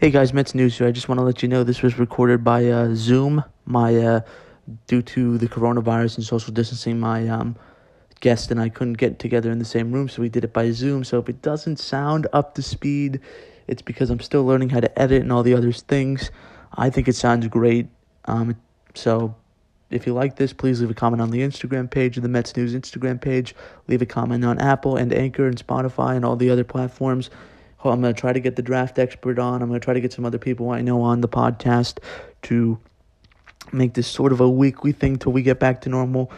Hey guys, Mets News here. I just want to let you know this was recorded by uh, Zoom. My uh, due to the coronavirus and social distancing, my um, guest and I couldn't get together in the same room, so we did it by Zoom. So if it doesn't sound up to speed, it's because I'm still learning how to edit and all the other things. I think it sounds great. Um, so if you like this, please leave a comment on the Instagram page of the Mets News Instagram page. Leave a comment on Apple and Anchor and Spotify and all the other platforms. I'm going to try to get the draft expert on. I'm going to try to get some other people I know on the podcast to make this sort of a weekly thing till we get back to normal.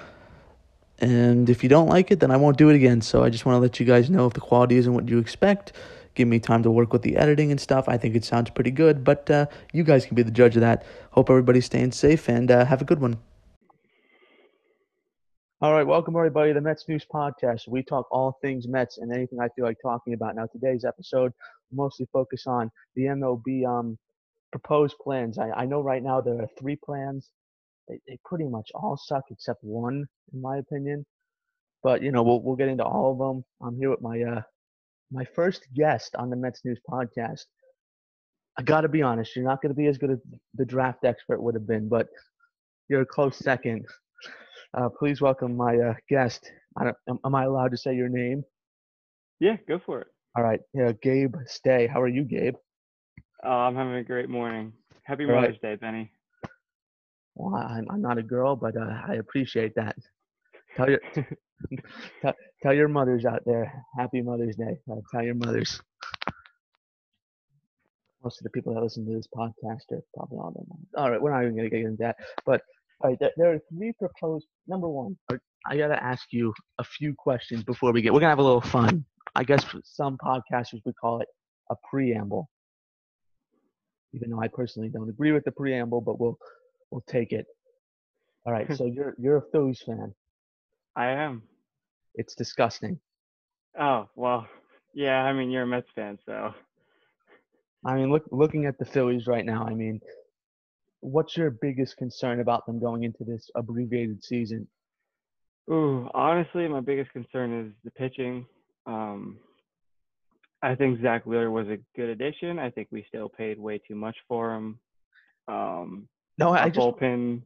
And if you don't like it, then I won't do it again. So I just want to let you guys know if the quality isn't what you expect, give me time to work with the editing and stuff. I think it sounds pretty good, but uh, you guys can be the judge of that. Hope everybody's staying safe and uh, have a good one. All right, welcome everybody to the Mets News Podcast. We talk all things Mets and anything I feel like talking about. Now, today's episode mostly focus on the MLB um, proposed plans. I, I know right now there are three plans. They, they pretty much all suck except one, in my opinion. But you know, we'll we'll get into all of them. I'm here with my uh my first guest on the Mets News Podcast. I got to be honest, you're not going to be as good as the draft expert would have been, but you're a close second. Uh, please welcome my uh, guest. I don't, am, am, I allowed to say your name? Yeah, go for it. All right. Yeah, Gabe Stay. How are you, Gabe? Uh, I'm having a great morning. Happy All Mother's right. Day, Benny. Well, I'm, I'm not a girl, but uh, I appreciate that. Tell your tell, tell, your mothers out there, Happy Mother's Day. Uh, tell your mothers. Most of the people that listen to this podcast are probably all them. All right, we're not even going to get into that. But all right, there are three proposed. Number one, I gotta ask you a few questions before we get. We're gonna have a little fun. I guess some podcasters would call it a preamble, even though I personally don't agree with the preamble, but we'll we'll take it. All right, so you're you're a Phillies fan. I am. It's disgusting. Oh well, yeah. I mean, you're a Mets fan, so. I mean, look looking at the Phillies right now. I mean, what's your biggest concern about them going into this abbreviated season? Ooh, honestly, my biggest concern is the pitching. Um, I think Zack Wheeler was a good addition. I think we still paid way too much for him. Um, no, I our just... bullpen,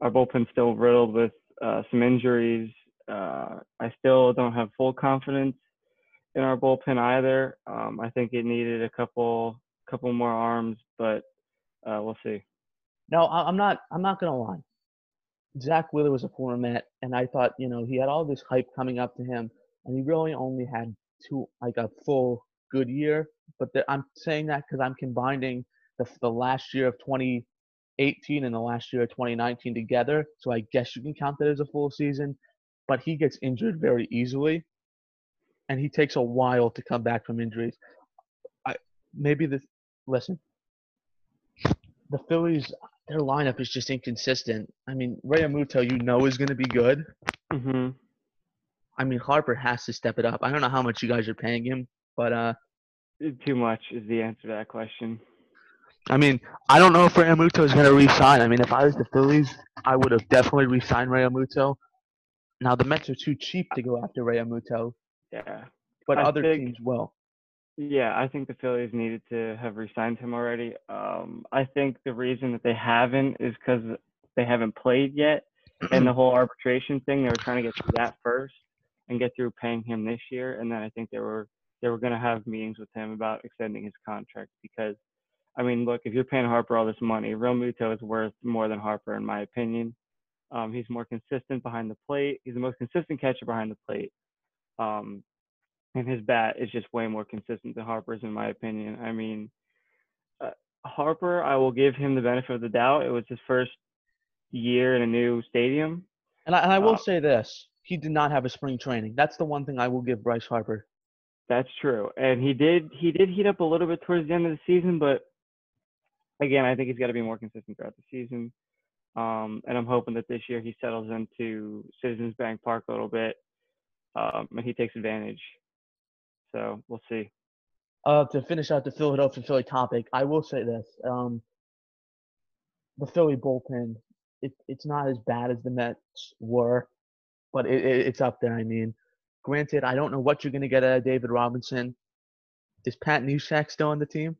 our bullpen's still riddled with uh, some injuries. Uh, I still don't have full confidence in our bullpen either. Um, I think it needed a couple, couple more arms, but uh, we'll see. No, I'm not. I'm not gonna lie. Zack Wheeler was a former Met, and I thought you know he had all this hype coming up to him, and he really only had two like a full good year. But the, I'm saying that because I'm combining the the last year of 2018 and the last year of 2019 together. So I guess you can count that as a full season. But he gets injured very easily, and he takes a while to come back from injuries. I maybe this. Listen, the Phillies their lineup is just inconsistent. I mean, Realmuto, you know, is going to be good. Mm-hmm. I mean, Harper has to step it up. I don't know how much you guys are paying him, but uh, too much is the answer to that question. I mean, I don't know if Realmuto is going to re-sign. I mean, if I was the Phillies, I would have definitely re-signed Realmuto. Now the Mets are too cheap to go after Realmuto. Yeah, but I other think, teams will. Yeah, I think the Phillies needed to have re-signed him already. Um, I think the reason that they haven't is because they haven't played yet, and the whole arbitration thing. They were trying to get through that first and get through paying him this year, and then I think they were they were going to have meetings with him about extending his contract because, I mean, look, if you're paying Harper all this money, Realmuto is worth more than Harper in my opinion. Um, he's more consistent behind the plate. He's the most consistent catcher behind the plate. Um, and his bat is just way more consistent than Harper's, in my opinion. I mean, uh, Harper, I will give him the benefit of the doubt. It was his first year in a new stadium. And I, and I will uh, say this: he did not have a spring training. That's the one thing I will give Bryce Harper. That's true, and he did he did heat up a little bit towards the end of the season, but again, I think he's got to be more consistent throughout the season. Um, and I'm hoping that this year he settles into Citizens Bank Park a little bit, um, and he takes advantage. So we'll see. Uh, to finish out the Philadelphia Philly topic, I will say this: um, the Philly bullpen, it, it's not as bad as the Mets were, but it, it, it's up there. I mean, granted, I don't know what you're going to get out of David Robinson. Is Pat Neshek still on the team?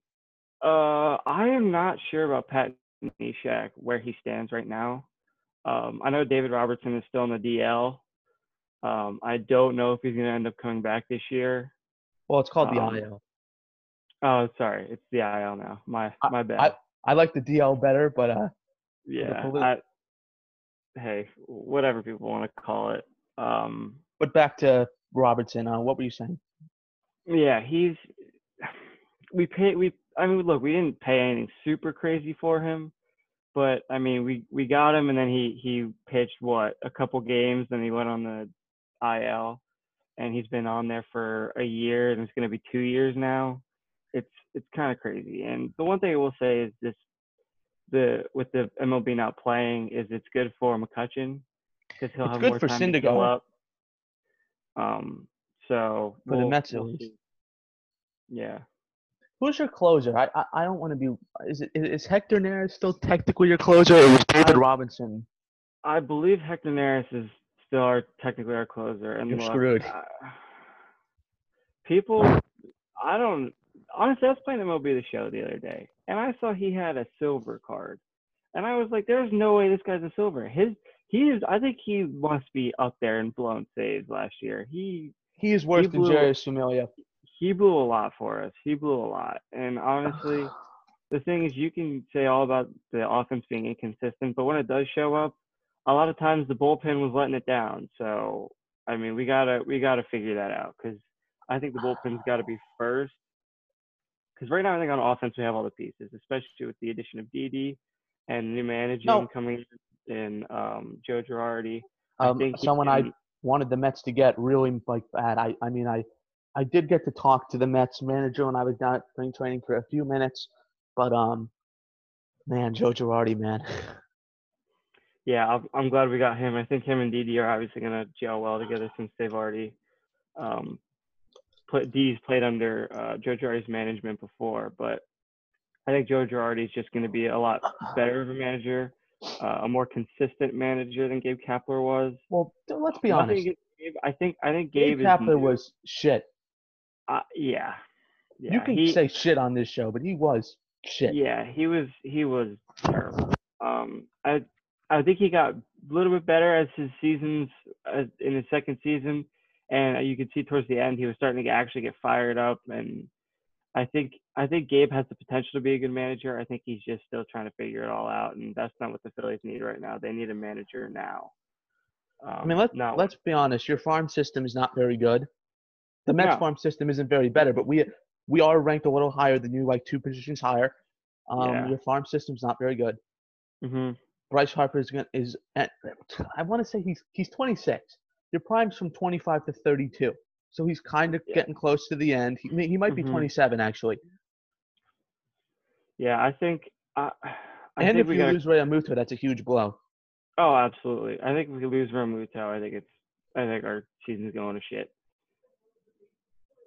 Uh, I am not sure about Pat Neshek where he stands right now. Um, I know David Robertson is still in the DL. Um, I don't know if he's going to end up coming back this year. Well, it's called Um, the IL. Oh, sorry, it's the IL now. My I- my bad. I like the DL better, but uh, yeah. I, hey, whatever people want to call it. Um, but back to Robertson. Uh, what were you saying? Yeah, he's we pay we I mean look, we didn't pay anything super crazy for him, but I mean we we got him and then he he pitched what, a couple games and he went on the IL and he's been on there for a year and it's going to be 2 years now. It's it's kind of crazy. And the one thing I will say is this the with the MLB not playing is it's good for McCutchen because he'll It's have good more for time to go up. Um so For the we'll- Mets, we'll least. Yeah. Who's your closer? I I, I don't want to be. Is it is Hector Neris still technically your closer, or was David I- Robinson? I believe Hector Neris is still our technically our closer. And You're look, screwed. uh, people, I don't honestly. I was playing MLB the Show the other day, and I saw he had a silver card, and I was like, "There's no way this guy's a silver." His he is. I think he must be up there in blown saves last year. He He is worse He than Jerry Familia. he blew a lot for us. He blew a lot, and honestly. the thing is you can say all about the offense being inconsistent, but when it does show up, a lot of times the bullpen was letting it down. So I mean, we gotta we gotta figure that out because I think the bullpen's got to be first. Because right now I think on offense we have all the pieces, especially with the addition of Didi and new managing No. coming in um, Joe Girardi. I Um, he someone I wanted the Mets to get really like bad. I I mean I I did get to talk to the Mets manager when I was down at spring training for a few minutes, but um, man, Joe Girardi, man. yeah, I'm, I'm glad we got him. I think him and Didi are obviously going to gel well together since they've already um, put Didi's played under uh, Joe Girardi's management before, but I think Joe Girardi is just going to be a lot better of a manager, uh, a more consistent manager than Gabe Kapler was. Well, let's be honest. Gabe. I think I think Gabe Gabe, Kapler was shit. uh, yeah. Yeah, you can he, say shit on this show, but he was shit. Yeah, he was he was terrible. Um, I I think he got a little bit better as his seasons as in his second season, and you could see towards the end he was starting to actually get fired up. And I think I think Gabe has the potential to be a good manager. I think he's just still trying to figure it all out, and that's not what the Phillies need right now. They need a manager now. Um, I mean, let's not let's be honest. Your farm system is not very good. The Mets No. farm system isn't very better, but we we are ranked a little higher than you, like two positions higher. Um, Yeah. Your farm system's not very good. hmm Bryce Harper is gonna, is at, I want to say he's he's 26. Your prime's from 25 to 32, so he's kind of Yeah. getting close to the end. He he might be Mhm. 27 actually. Yeah, I think. I, I and think if we you gotta lose Realmuto, that's a huge blow. Oh, absolutely. I think if we lose Ramuto, I think it's I think our season's going to shit.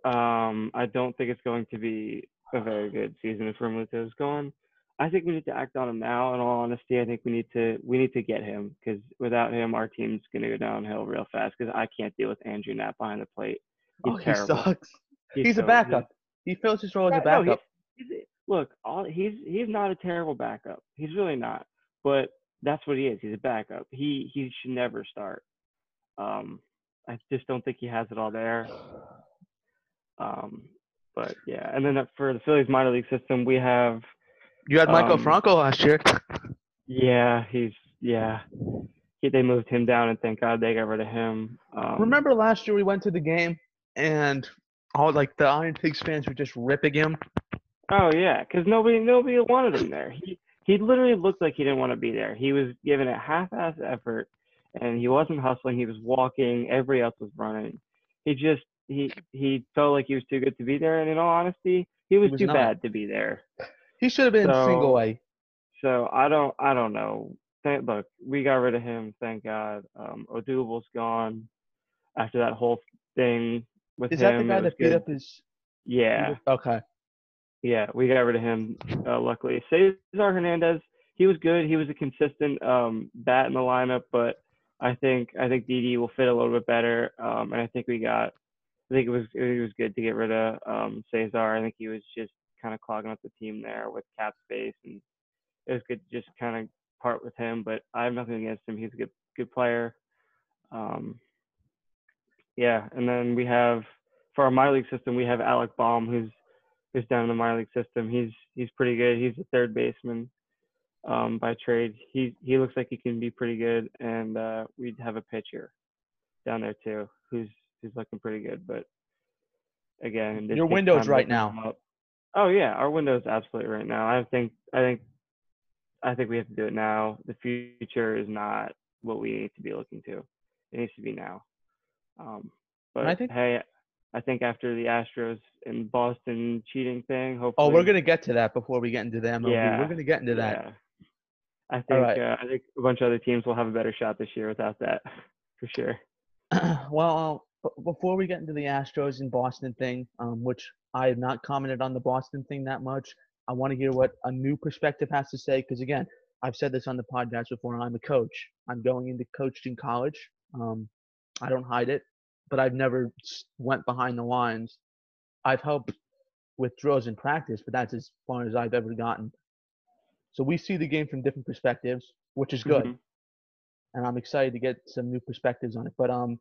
Um, I don't think it's going to be a very good season if Ramuto is gone. I think we need to act on him now. In all honesty, I think we need to we need to get him because without him, our team's going to go downhill real fast. Because I can't deal with Andrew Knapp behind the plate. He's oh, he terrible. sucks. He's, a so- backup. He fills his role as a Yeah, no, backup. he's, he's, look, all, he's he's not a terrible backup. He's really not. But that's what he is. He's a backup. He he should never start. Um, I just don't think he has it all there. Um, but yeah, and then uh, for the Phillies minor league system, we have you had Maikel um, Franco last year. yeah, he's yeah. He, they moved him down, and thank God they got rid of him. Um, Remember last year we went to the game and all like the Iron Pigs fans were just ripping him. Oh yeah, because nobody nobody wanted him there. He he literally looked like he didn't want to be there. He was giving a half-ass effort, and he wasn't hustling. He was walking. Everybody else was running. He just he he felt like he was too good to be there. And in all honesty, he was, was too not. bad to be there. He should have been So- single A. So I don't I don't know. Thank, look, we got rid of him. Thank God. Um, Odubel's gone after that whole thing with Is him. that the guy that beat good. up his? Yeah. Okay. Yeah, we got rid of him. Uh, luckily, Cesar Hernandez, he was good. He was a consistent um, bat in the lineup, but I think I think Didi will fit a little bit better. Um, and I think we got, I think it was it was good to get rid of um, Cesar. I think he was just kind of clogging up the team there with cap space, and it was good to just kind of part with him. But I have nothing against him. He's a good good player. Um, yeah, and then we have for our minor league system, we have Alec Bohm, who's who's down in the minor league system. He's he's pretty good. He's a third baseman um, by trade. He he looks like he can be pretty good, and uh, we'd have a pitcher down there too, who's who's looking pretty good. But again, your window's right now. Oh yeah, our window is absolutely right now. I think I think I think we have to do it now. The future is not what we need to be looking to. It needs to be now. Um, but I think, hey, I think after the Astros and Boston cheating thing, hopefully. Oh, we're gonna get to that before we get into the MLB. Yeah, we're gonna get into that. Yeah. I think right. uh, I think a bunch of other teams will have a better shot this year without that, for sure. well, before we get into the Astros and Boston thing, um, which I have not commented on the Boston thing that much, I want to hear what a new perspective has to say because again, I've said this on the podcast before. I'm a coach. I'm going into coaching college. Um, I don't hide it, but I've never went behind the lines. I've helped with drills in practice, but that's as far as I've ever gotten. So we see the game from different perspectives, which is good. Mm-hmm. And I'm excited to get some new perspectives on it. But um,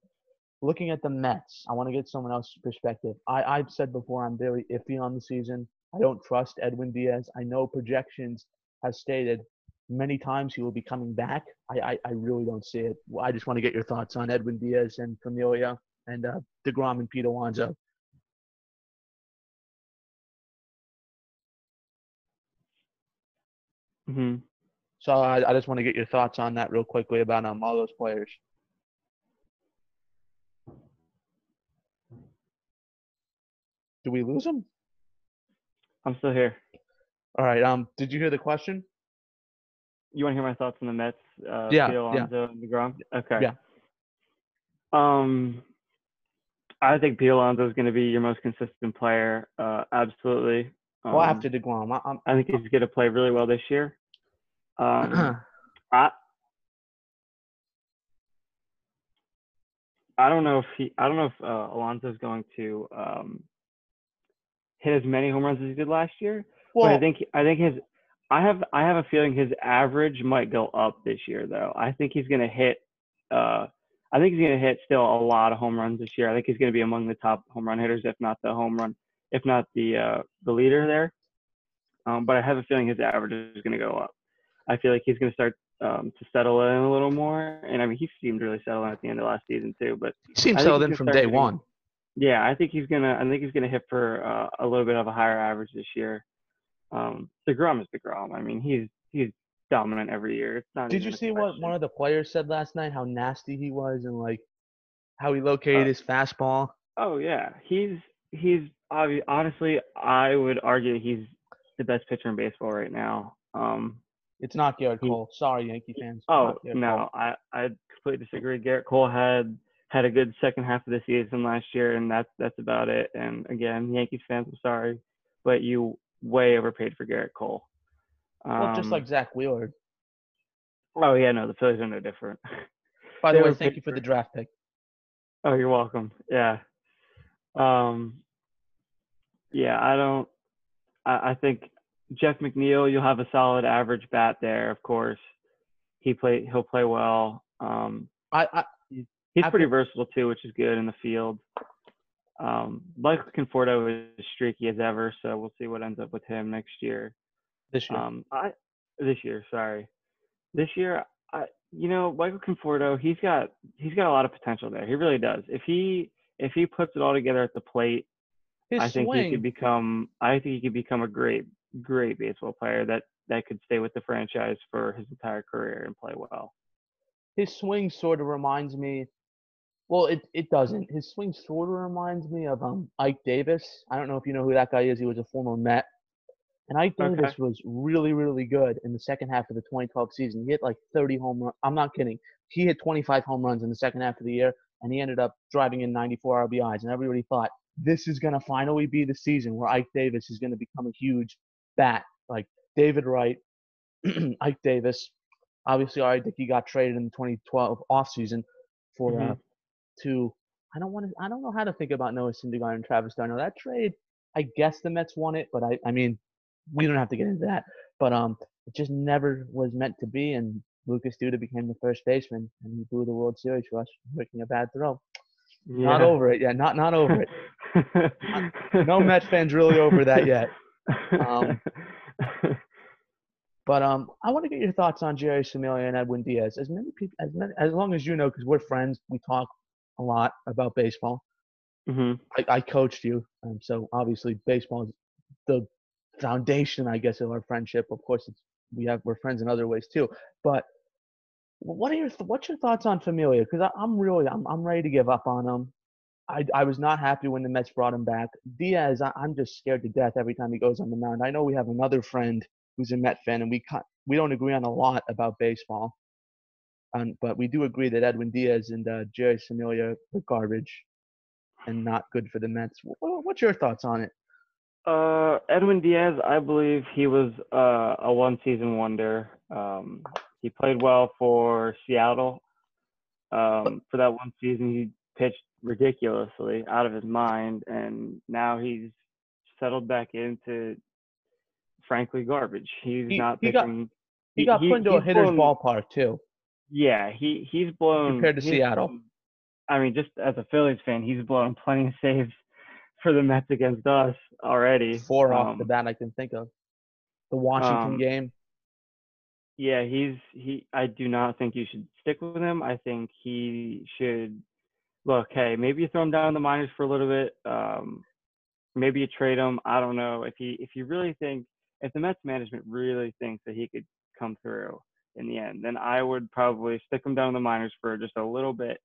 looking at the Mets, I want to get someone else's perspective. I, I've said before I'm very iffy on the season. I don't trust Edwin Diaz. I know projections have stated many times he will be coming back. I, I, I really don't see it. I just want to get your thoughts on Edwin Diaz and Familia and uh, DeGrom and Pete Alonso. hmm So I, I just want to get your thoughts on that real quickly about um, all those players. Do we lose them? I'm still here. All right. Um, did you hear the question? You want to hear my thoughts on the Mets? Uh, yeah. Alonso yeah. and Degrom. Okay. Yeah. Um, I think Pete Alonso is going to be your most consistent player. Uh, absolutely. Um, well, after Degrom, I, I'm, I think he's going to play really well this year. Um, I I don't know if he I don't know if uh, Alonso is going to um, hit as many home runs as he did last year. Well, but I think I think his I have I have a feeling his average might go up this year though. I think he's going to hit uh I think he's going to hit still a lot of home runs this year. I think he's going to be among the top home run hitters if not the home run if not the uh the leader there. Um but I have a feeling his average is going to go up. I feel like he's going to start um, to settle in a little more. And I mean, he seemed really settled in at the end of last season too. But he seemed settled in from day getting, one. Yeah, I think he's gonna. I think he's gonna hit for uh, a little bit of a higher average this year. Um, Degrom is Degrom. I mean, he's he's dominant every year. It's not. Did you see what one of the players said last night? How nasty he was and like how he located uh, his fastball. Oh yeah, he's he's obvi- honestly, I would argue he's the best pitcher in baseball right now. Um, it's not Gerrit Cole. Sorry, Yankee fans. Oh no, I I completely disagree. Gerrit Cole had had a good second half of the season last year, and that's that's about it. And again, Yankees fans, I'm sorry, but you way overpaid for Gerrit Cole. Um, well, just like Zach Zack Wheeler. Oh yeah, no, the Phillies are no different. By the way, thank you for the draft pick. Oh, you're welcome. Yeah. Um. Yeah, I don't. I, I think Jeff McNeil, you'll have a solid average bat there. Of course, he play. He'll play well. Um. I, I He's pretty versatile too, which is good in the field. Um, Michael Conforto is streaky as ever, so we'll see what ends up with him next year. This year. Um, I this year, sorry, this year. I you know Michael Conforto, he's got he's got a lot of potential there. He really does. If he if he puts it all together at the plate, His I think swing. he could become. I think he could become a great great baseball player that that could stay with the franchise for his entire career and play well. His swing sort of reminds me well, it, it doesn't. His swing sort of reminds me of um Ike Davis. I don't know if you know who that guy is. He was a former Met. And Ike okay. Davis was really, really good in the second half of the 2012 season. He hit like 30 home runs. I'm not kidding. He hit 25 home runs in the second half of the year, and he ended up driving in 94 RBIs. And everybody thought this is going to finally be the season where Ike Davis is going to become a huge bat, like David Wright, Ike Davis. Obviously, I think he got traded in the 2012 offseason for mm-hmm. uh, to I don't want to I don't know how to think about Noah Syndergaard and Travis d'Arnaud. That trade I guess the Mets won it, but I, I mean, we don't have to get into that. But um, it just never was meant to be, and Lucas Duda became the first baseman, and he blew the World Series for us, making a bad throw. Not over it yet. Not not over it. no Met fans really over that yet. Um, But um, I want to get your thoughts on Jerry Familia and Edwin Diaz. As many people, as many, as long as you know, because we're friends, we talk a lot about baseball. hmm I, I coached you, um, so obviously baseball is the foundation, I guess, of our friendship. Of course, it's, we have we're friends in other ways too. But what are your th- what's your thoughts on Familia? Because I'm really I'm I'm ready to give up on him. I, I was not happy when the Mets brought him back. Diaz, I, I'm just scared to death every time he goes on the mound. I know we have another friend who's a Met fan, and we cut, we don't agree on a lot about baseball. Um, but we do agree that Edwin Diaz and uh, Jerry Familia are garbage and not good for the Mets. Wh- wh- What's your thoughts on it? Uh, Edwin Diaz, I believe he was uh, a one-season wonder. Um, he played well for Seattle. Um, for that one season, he pitched ridiculously out of his mind, and now he's settled back into, frankly, garbage. He's He- not he got- pitching. He got put into a hitter's blown- ballpark too. Yeah, he he's blown Compared to Seattle. blown- I mean, just as a Phillies fan, he's blown plenty of saves for the Mets against us already. Four off Um, the bat I can think of. The Washington um, game. Yeah, he's he. I do not think you should stick with him. I think he should look. Hey, maybe you throw him down in the minors for a little bit. Um, maybe you trade him. I don't know if he if you really think if the Mets management really thinks that he could come through in the end, then I would probably stick him down in the minors for just a little bit.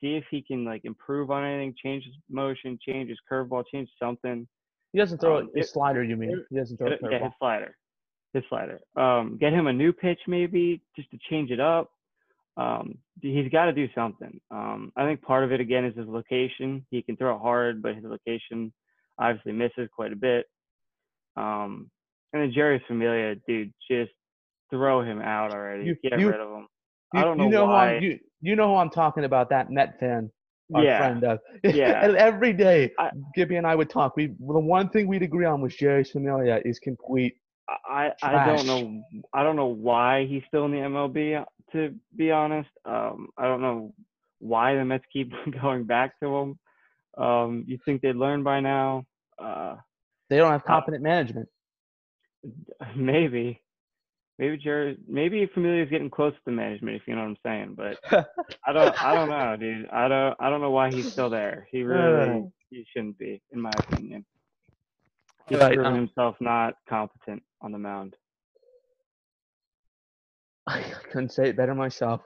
See if he can like improve on anything, change his motion, change his curveball, change something. He doesn't throw um, his it- slider. You mean he doesn't throw a Get- yeah, his slider. His slider. Um, get him a new pitch maybe just to change it up. Um, he's got to do something. Um, I think part of it again is his location. He can throw it hard, but his location obviously misses quite a bit. Um, and then Jerry Familia, dude, just throw him out already. You- Get you- rid of him. You, I don't know you know why. Who I'm, you, you know who I'm talking about? That Met fan, our yeah, friend. Uh, Yeah. and every day, I- Gibby and I would talk. We the one thing we'd agree on was Jerry Familia is complete. I I don't know I don't know why he's still in the MLB to be honest. Um, I don't know why the Mets keep going back to him. Um, you think they'd learn by now? Uh, They don't have competent management. maybe, maybe Jerry, maybe Familia's getting close to the management, if you know what I'm saying. But I don't I don't know, dude. I don't I don't know why he's still there. He really he shouldn't be, in my opinion. He's Right, proven um, himself not competent on the mound. I couldn't say it better myself.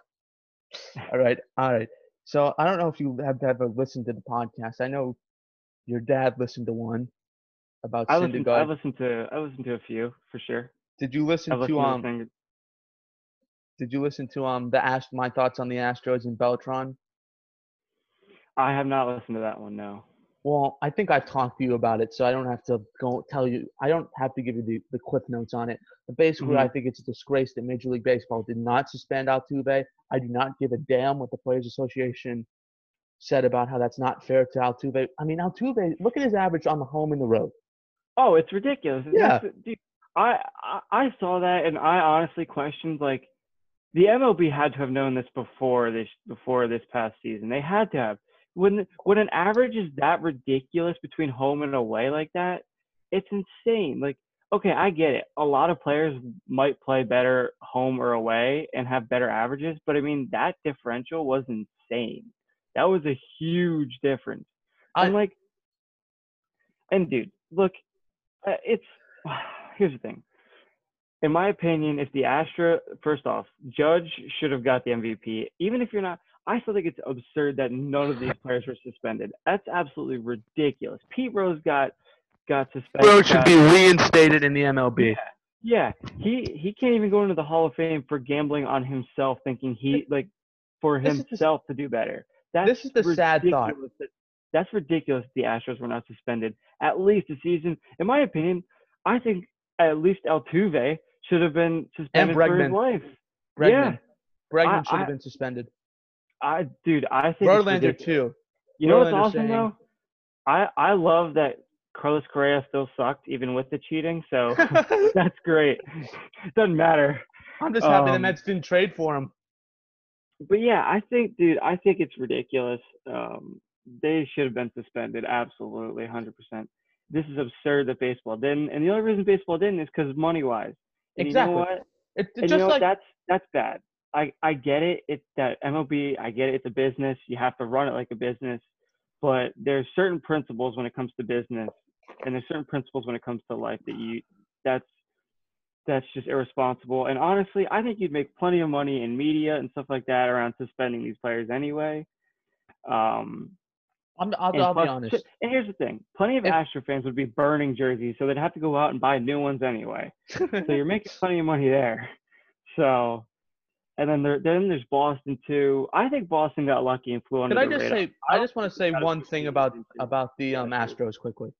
All right, all right. So I don't know if you have ever listened to the podcast. I know your dad listened to one about I listened, I listened to I listened to a few for sure. Did you listen to um? Did you listen to um the Ast my thoughts on the Astros and Beltran? I have not listened to that one. No. Well, I think I've talked to you about it, so I don't have to go tell you. I don't have to give you the, the cliff notes on it. But basically, I think it's a disgrace that Major League Baseball did not suspend Altuve. I do not give a damn what the Players Association said about how that's not fair to Altuve. I mean, Altuve, look at his average on the home and the road. Oh, it's ridiculous. Yeah. Dude, I, I I saw that and I honestly questioned like the MLB had to have known this before this before this past season. They had to have. When when an average is that ridiculous between home and away like that, it's insane. Like okay, I get it. A lot of players might play better home or away and have better averages, but I mean that differential was insane. That was a huge difference. I- I'm like, and dude, look, uh, it's here's the thing. In my opinion, if the Astra, first off, Judge should have got the MVP. Even if you're not, I still think it's absurd that none of these players were suspended. That's absolutely ridiculous. Pete Rose got got suspended. Rose should be uh, reinstated in the MLB. yeah, he he can't even go into the Hall of Fame for gambling on himself, thinking he like for This is the- himself to do better. That's This is the sad thought. ridiculous that- That's ridiculous. The Astros were not suspended at least a season. In my opinion, I think at least Altuve should have been suspended for his life. Bregman. Yeah. Bregman I- should have I- been suspended. I dude, I think Verlander too. You know what's awesome saying- though? I I love that Carlos Correa still sucked even with the cheating, so that's great. Doesn't matter. I'm just happy the Um, Mets didn't trade for him. But yeah, I think, dude, I think it's ridiculous. Um, they should have been suspended, absolutely, 100%. This is absurd that baseball didn't, and the only reason baseball didn't is because money wise. Exactly. You know what? It's And just you know like that's that's bad. I I get it. It's that MLB. I get it. It's a business. You have to run it like a business. But there's certain principles when it comes to business, and there's certain principles when it comes to life that you that's that's just irresponsible. And honestly, I think you'd make plenty of money in media and stuff like that around suspending these players anyway. Um, I'm, I'll, I'll be honest. And here's the thing: plenty of If- Astro fans would be burning jerseys, so they'd have to go out and buy new ones anyway. so you're making plenty of money there. So, and then there, then there's Boston too. I think Boston got lucky and flew under Could I just radar. say? I just want to say one thing about into- about the um, Astros quickly.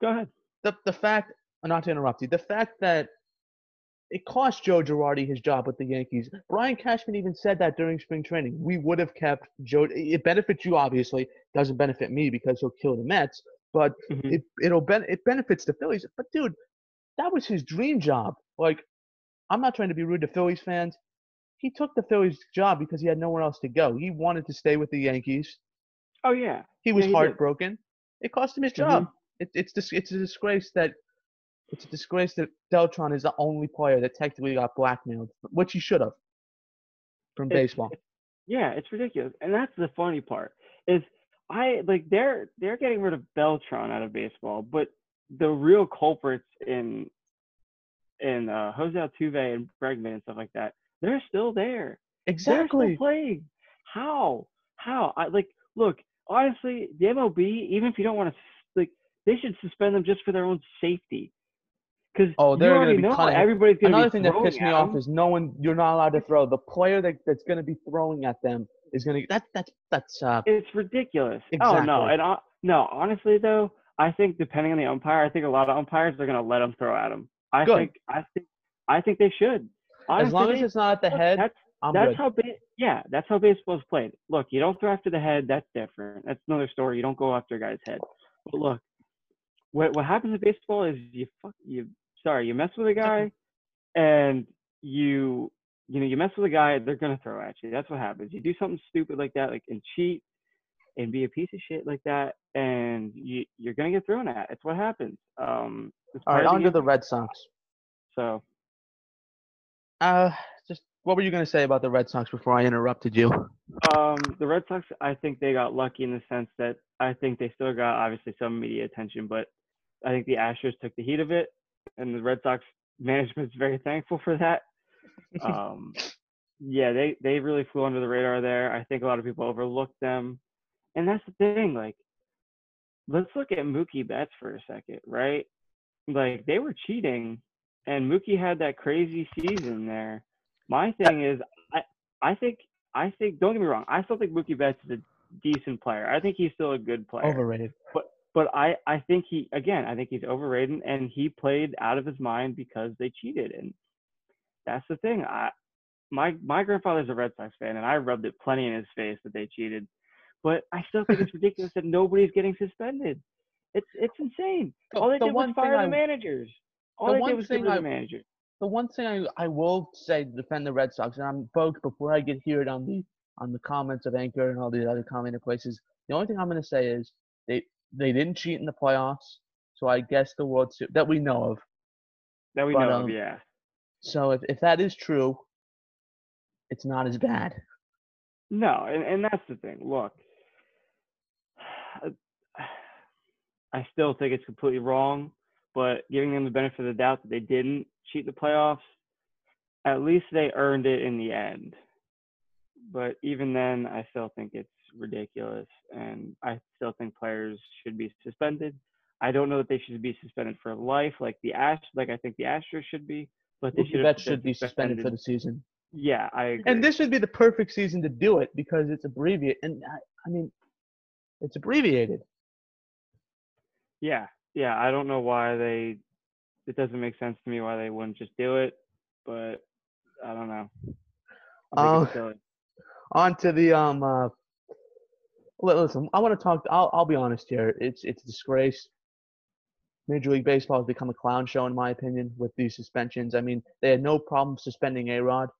Go ahead. The the fact, not to interrupt you, the fact that it cost Joe Girardi his job with the Yankees. Brian Cashman even said that during spring training. We would have kept Joe. It benefits you obviously. Doesn't benefit me because he'll kill the Mets. But Mhm. it it'll ben- it benefits the Phillies. But dude, that was his dream job. Like, I'm not trying to be rude to Phillies fans. He took the Phillies job because he had nowhere else to go. He wanted to stay with the Yankees. Oh yeah. He was he did. heartbroken. It cost him his Mhm. job. It, it's dis- it's a disgrace that it's a disgrace that Beltran is the only player that technically got blackmailed, which he should have from It's- baseball. Yeah, it's ridiculous. And that's the funny part is I like they're they're getting rid of Beltran out of baseball, but the real culprits in in uh, Jose Altuve and Bregman and stuff like that, they're still there. Exactly. They're still playing. How? How? I like look, honestly, the MLB, even if you don't want to like they should suspend them just for their own safety. Because Oh, they're gonna already be know cutting- everybody's gonna Another be thing that pissed me off them. is no one. You're not allowed to throw. The player that, that's going to be throwing at them is going to. That that's that's. Uh, It's ridiculous. Oh no, and uh, no, honestly though, I think depending on the umpire, I think a lot of umpires are gonna let them throw at them. I Good. think I think I think they should. Honestly, as long as it's not at the head, That's I'm that's good. how ba- yeah, that's how baseball's played. Look, you don't throw after the head. That's different. That's another story. You don't go after a guy's head. But look, what what happens in baseball is you fuck you. Sorry, you mess with a guy, and you you know you mess with a guy, they're gonna throw at you. That's what happens. You do something stupid like that, like and cheat, and be a piece of shit like that, and you you're gonna get thrown at. It's what happens. Um, it's All right, on to the Red Sox. So Uh, just what were you going to say about the Red Sox before I interrupted you? Um, the Red Sox, I think they got lucky in the sense that I think they still got obviously some media attention, but I think the Astros took the heat of it, and the Red Sox management's very thankful for that. Um, yeah, they they really flew under the radar there. I think a lot of people overlooked them, and that's the thing. Like, let's look at Mookie Betts for a second, right? Like they were cheating, and Mookie had that crazy season there. My thing is, I I think I think don't get me wrong, I still think Mookie Betts is a decent player. I think he's still a good player. Overrated. But I I think he again I think he's overrated and he played out of his mind because they cheated and that's the thing. I my my grandfather's a Red Sox fan and I rubbed it plenty in his face that they cheated. But I still think it's ridiculous that nobody's getting suspended. It's it's insane. All they the did was fire I- the managers. All the they did was get thing rid of I- the managers. the one thing I, I will say to defend the Red Sox, and I'm folks before I get here on the on the comments of Anchor and all these other commenting places, the only thing I'm going to say is they they didn't cheat in the playoffs, so I guess the World Series that we know of. That we but, know um, of, yeah. So if, if that is true, it's not as bad. No, and, and that's the thing. Look, I still think it's completely wrong, but giving them the benefit of the doubt that they didn't cheat the playoffs, at least they earned it in the end. But even then, I still think it's ridiculous, and I still think players should be suspended. I don't know that they should be suspended for life, like the Ash, like I think the Astros should be, but they should should be suspended for the season. Yeah, I agree. And this would be the perfect season to do it because it's abbreviated. And I, I mean, it's abbreviated. Yeah, yeah. I don't know why they. It doesn't make sense to me why they wouldn't just do it, but I don't know. I think it's silly. on to the um uh listen i want to talk I'll, I'll be honest here it's it's a disgrace Major League Baseball has become a clown show, in my opinion, with these suspensions. I mean, they had no problem suspending A Rod.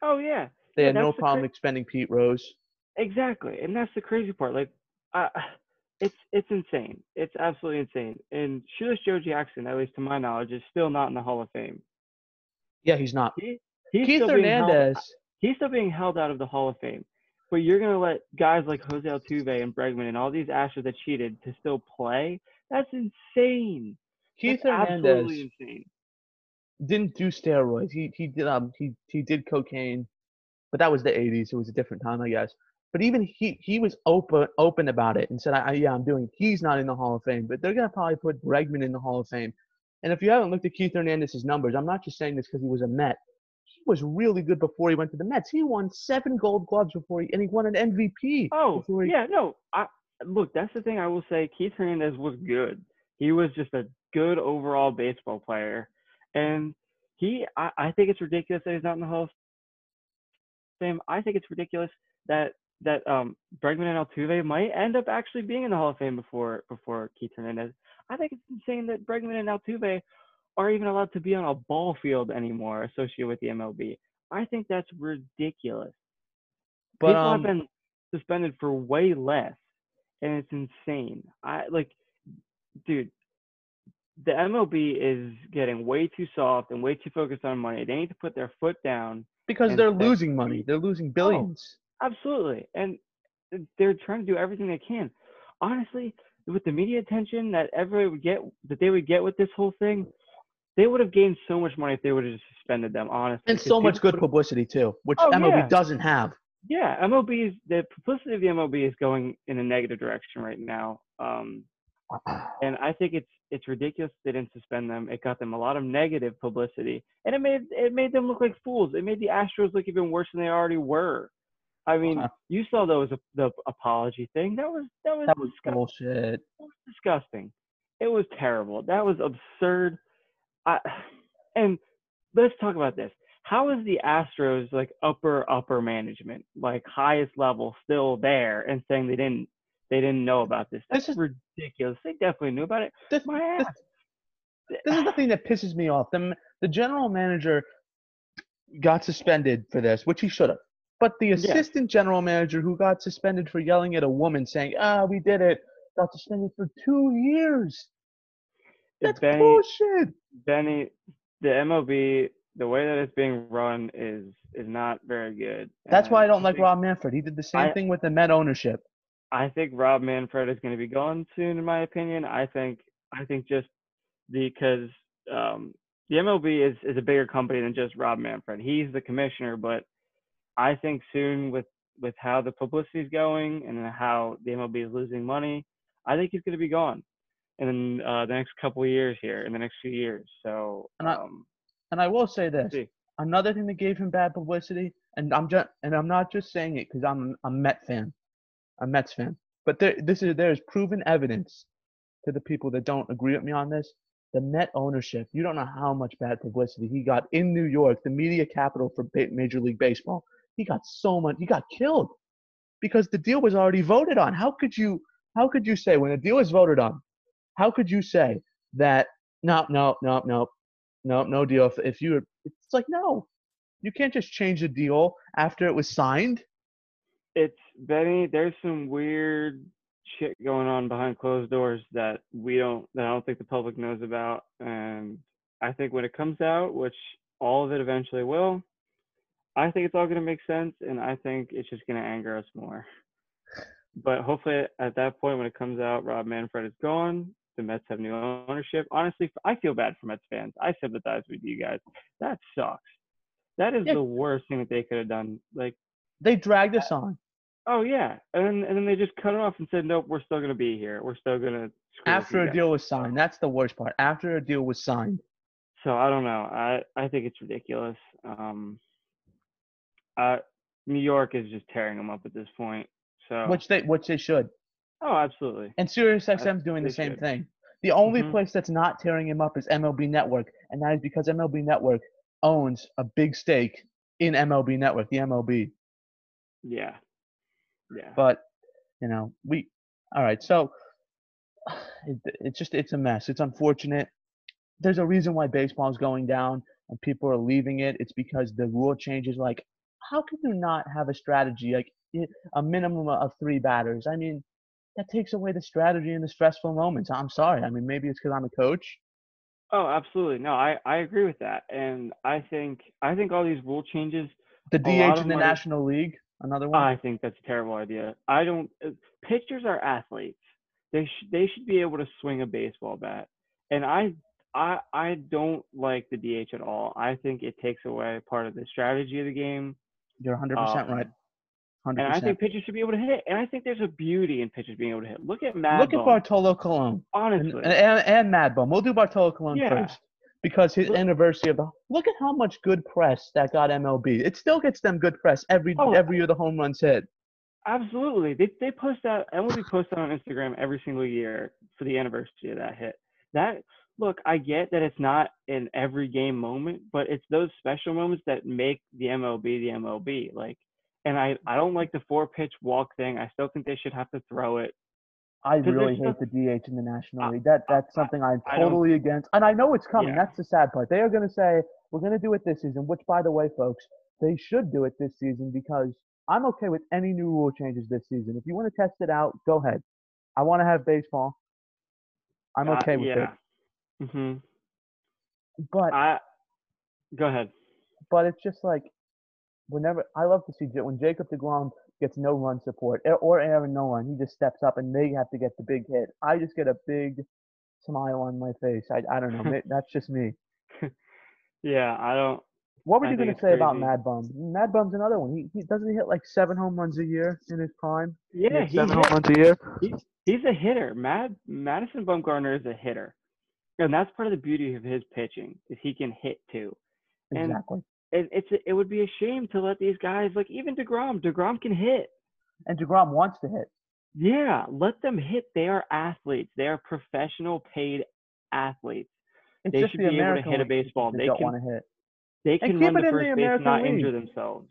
Oh yeah. They Yeah, had no the problem cra- expending Pete Rose. Exactly, and that's the crazy part. Like, uh, it's it's insane. It's absolutely insane. And Shoeless Joe Jackson, at least to my knowledge, is still not in the Hall of Fame. Yeah, he's not. He, he's Keith being held- Hernandez. he's still being held out of the Hall of Fame. But you're gonna let guys like Jose Altuve and Bregman and all these Astros that cheated to still play? That's insane. Keith That's Hernandez absolutely insane. didn't do steroids. He he did um he he did cocaine, but that was the '80s. It was a different time, I guess. But even he he was open open about it and said, I, I yeah I'm doing. He's not in the Hall of Fame, but they're gonna probably put Bregman in the Hall of Fame. And if you haven't looked at Keith Hernandez's numbers, I'm not just saying this because he was a Met. Was really good before he went to the Mets. He won seven Gold Gloves before he and he won an MVP. Oh, he, yeah, no. I look. That's the thing I will say. Keith Hernandez was good. He was just a good overall baseball player, and he. I, I think it's ridiculous that he's not in the Hall of Fame. I think it's ridiculous that that um Bregman and Altuve might end up actually being in the Hall of Fame before before Keith Hernandez. I think it's insane that Bregman and Altuve are even allowed to be on a ball field anymore associated with the MLB. I think that's ridiculous. but People um, have been suspended for way less, and it's insane. I like, dude. The MLB is getting way too soft and way too focused on money. They need to put their foot down. because they're losing money. They're losing billions. Absolutely, and they're trying to do everything they can. Honestly, with the media attention that everybody would get, that they would get with this whole thing, they would have gained so much money if they would have just suspended them. Honestly, And so much good publicity too, which Oh, MLB yeah. doesn't have. yeah, MLB is the publicity of the MLB is going in a negative direction right now. Um, and I think it's it's ridiculous they didn't suspend them. It got them a lot of negative publicity, and it made it made them look like fools. It made the Astros look even worse than they already were. I mean, Uh-huh. you saw those the apology thing. That was that was, That was disgusting. bullshit. That was disgusting. It was terrible. That was absurd. I, and let's talk about this. How is the Astros like upper upper management, like highest level, still there and saying they didn't they didn't know about this? This That's is- ridiculous. They definitely knew about it. This, My ass. this is the thing that pisses me off. The, the general manager got suspended for this, which he should have. But the assistant general manager who got suspended for yelling at a woman saying, ah, we did it, got suspended for two years. That's Benny, bullshit. Benny, the MLB, the way that it's being run is is not very good. That's why I don't like Rob Manfred. He did the same I- thing with the Met ownership. I think Rob Manfred is going to be gone soon, in my opinion. I think I think just because um, the MLB is is a bigger company than just Rob Manfred. He's the commissioner, but I think soon with with how the publicity is going and how the MLB is losing money, I think he's going to be gone in uh, the next couple of years here, in the next few years. So And I- um, And I will say this: see. another thing that gave him bad publicity, and I'm just and I'm not just saying it because I'm a Met fan, a Mets fan, but there this is there is proven evidence to the people that don't agree with me on this. The Met ownership, you don't know how much bad publicity he got in New York, the media capital for Major League Baseball. He got so much, he got killed because the deal was already voted on. How could you how could you say when a deal is voted on, how could you say that no, no, no, no, no, no deal. If, if you, it's like no, you can't just change the deal after it was signed. it's Benny. There's some weird shit going on behind closed doors that we don't, that I don't think the public knows about. And I think when it comes out, which all of it eventually will, I think it's all going to make sense, and I think it's just going to anger us more. But hopefully, at that point, when it comes out, Rob Manfred is gone. The Mets have new ownership. Honestly, I feel bad for Mets fans. I sympathize with you guys. That sucks. That is Yeah. the worst thing that they could have done. Like. They dragged us on Oh yeah, and then and then they just cut it off and said, nope, we're still gonna be here. We're still gonna. screw after a guys." deal was signed. That's the worst part. After a deal was signed. So I don't know. I I think it's ridiculous. Um. Uh, New York is just tearing them up at this point. So. which they which they should. Oh, absolutely. And Sirius XM's doing the same should. thing. The only Mhm. place that's not tearing him up is MLB Network, and that is because MLB Network owns a big stake in MLB Network, the MLB. Yeah. Yeah. But you know, we all right. So it, it's just it's a mess. It's unfortunate. There's a reason why baseball is going down and people are leaving it. It's because the rule changes. Like, how can you not have a strategy like a minimum of three batters? I mean, that takes away the strategy and the stressful moments. I'm sorry. I mean, maybe it's because I'm a coach. Oh, absolutely. No, I, I agree with that. And I think I think all these rule changes. The DH in the National League, another one. I think that's a terrible idea. I don't. Uh, pitchers are athletes. They should they should be able to swing a baseball bat. And I I I don't like the DH at all. I think it takes away part of the strategy of the game. You're 100% um, right. 100%. And I think pitchers should be able to hit. And I think there's a beauty in pitchers being able to hit. Look at Mad Look Bum. at Bartolo Colon. Honestly. And, and, and Mad Bum. We'll do Bartolo Colon yeah. first. Because his look, anniversary of the look at how much good press that got MLB. It still gets them good press every oh, every year the home runs hit. Absolutely. They they post out MLB posts that on Instagram every single year for the anniversary of that hit. That look, I get that it's not an every game moment, but it's those special moments that make the MLB the MLB. Like, and I I don't like the four pitch walk thing. I still think they should have to throw it. I really hate the DH in the National League. That that's something I'm totally against, and I know it's coming. Yeah. That's the sad part. They are going to say we're going to do it this season. Which, by the way, folks, they should do it this season because I'm okay with any new rule changes this season. If you want to test it out, go ahead. I want to have baseball. I'm uh, okay uh, with yeah. it. Mhm. But I go ahead. But it's just like whenever I love to see when Jacob Degrom gets no run support or Aaron Nola, he just steps up and they have to get the big hit. I just get a big smile on my face. I I don't know. that's just me. yeah, I don't. What were you going to say crazy. about Mad Bum? Mad Bum's another one. He, he doesn't he hit like seven home runs a year in his prime. Yeah, he seven hit, home runs a year. He, he's a hitter. Mad Madison Bumgarner is a hitter, and that's part of the beauty of his pitching is he can hit too. And exactly. It, it's it would be a shame to let these guys like even Degrom. Degrom can hit, and Degrom wants to hit. Yeah, let them hit. They are athletes. They are professional paid athletes. It's they should the be American able to hit a baseball. They, can want to hit. They can run the first the base and not League. injure themselves.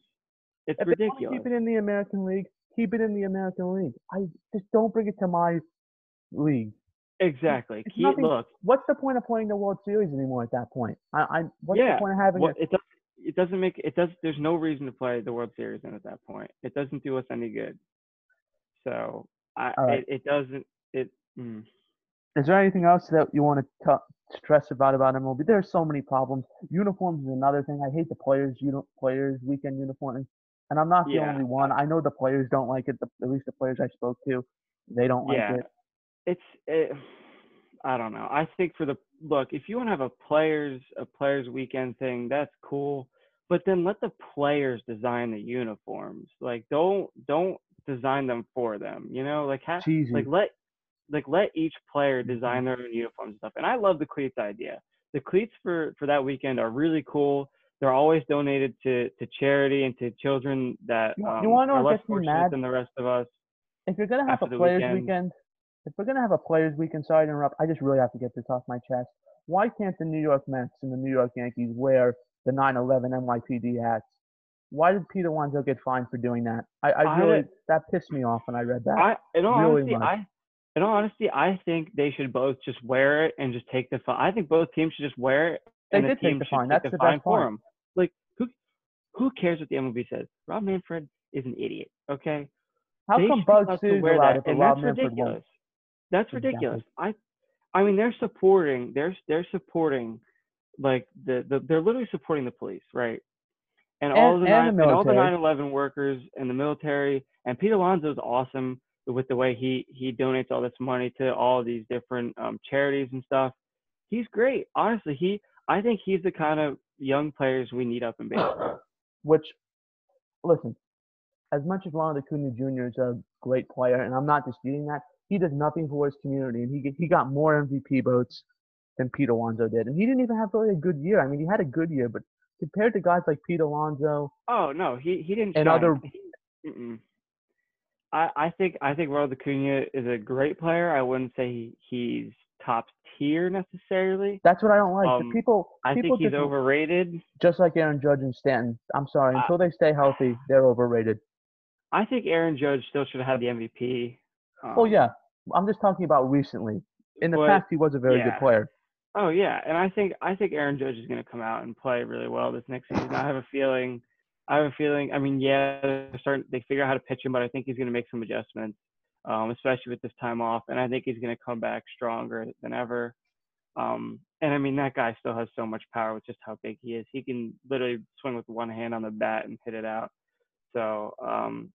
It's if ridiculous. keep it in the American League. Keep it in the American League. I just don't bring it to my league. Exactly. Keep, nothing, look. What's the point of playing the World Series anymore at that point? I, I what's yeah, the point of having well, it? It, does, it doesn't make it does. There's no reason to play the World Series in at that point. It doesn't do us any good. So I, right. it, it doesn't. It. Mm. Is there anything else that you want to t- stress about about MLB. There's so many problems. Uniforms is another thing. I hate the players uni- players weekend uniforms, and I'm not the yeah. only one. I know the players don't like it. The, at least the players I spoke to, they don't yeah. like it. It's it, I don't know. I think for the look, if you want to have a players a players weekend thing, that's cool. But then let the players design the uniforms. Like don't don't design them for them. You know, like have, like let like let each player mm-hmm. design their own uniforms and stuff. And I love the cleats idea. The cleats for for that weekend are really cool. They're always donated to to charity and to children that you, um, you want to are less fortunate mad? than the rest of us. If you're gonna have a players weekend, weekend, if we're gonna have a players week sorry to interrupt. I just really have to get this off my chest. Why can't the New York Mets and the New York Yankees wear the 9/11 NYPD hats? Why did Peter Alonso get fined for doing that? I, I really I, that pissed me off when I read that. I, in all really honesty, much. I in all honesty, I think they should both just wear it and just take the fine. I think both teams should just wear it. They and did the take the fine. That's the, the fine best for them. Like who who cares what the MLB says? Rob Manfred is an idiot. Okay. How they come Bug to wear allowed that, it, and Rob that's Manfred ridiculous. won't? That's ridiculous. I I mean they're supporting they're they're supporting like the, the they're literally supporting the police, right? And, and all the, and nine, the and all the 9/11 workers and the military and Pete Alonso is awesome with the way he he donates all this money to all these different um, charities and stuff. He's great. Honestly, he I think he's the kind of young players we need up in baseball. Which, listen, as much as Ronald Acuna Jr. is a great player, and I'm not disputing that, he does nothing for his community, and he he got more MVP votes than Pete Alonso did, and he didn't even have really a good year. I mean, he had a good year, but compared to guys like Pete Alonso, oh no, he he didn't. And shine. other, he, I, I think I think Ronald Acuna is a great player. I wouldn't say he, he's top tier necessarily. That's what I don't like. Um, people, I people think he's overrated. Just like Aaron Judge and Stanton. I'm sorry. Until they stay healthy, they're overrated. I think Aaron Judge still should have had the MVP. Um, oh yeah, I'm just talking about recently. In the But, past, he was a very yeah. good player. Oh yeah, and I think I think Aaron Judge is going to come out and play really well this next season. I have a feeling. I have a feeling. I mean, yeah, they're starting. They figure out how to pitch him, but I think he's going to make some adjustments, um, especially with this time off. And I think he's going to come back stronger than ever. Um, and I mean, that guy still has so much power with just how big he is. He can literally swing with one hand on the bat and hit it out. So, um,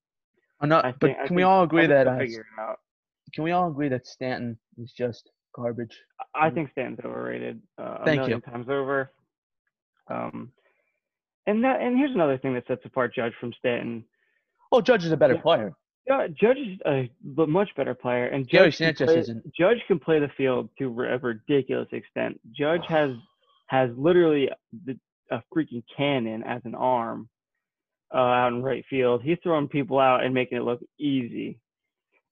Uh, no, I but think, I can we all agree that uh, figure it out. can we all agree that Stanton is just garbage? I Mm. think Stanton's overrated uh, a Thank you. times over. Um, and that and here's another thing that sets apart Judge from Stanton. Oh, Judge is a better Yeah. player. Yeah, Judge is a much better player, and Judge can Sanchez play- isn't. Judge can play the field to a ridiculous extent. Judge has has literally the, a freaking cannon as an arm uh, out in right field. He's throwing people out and making it look easy.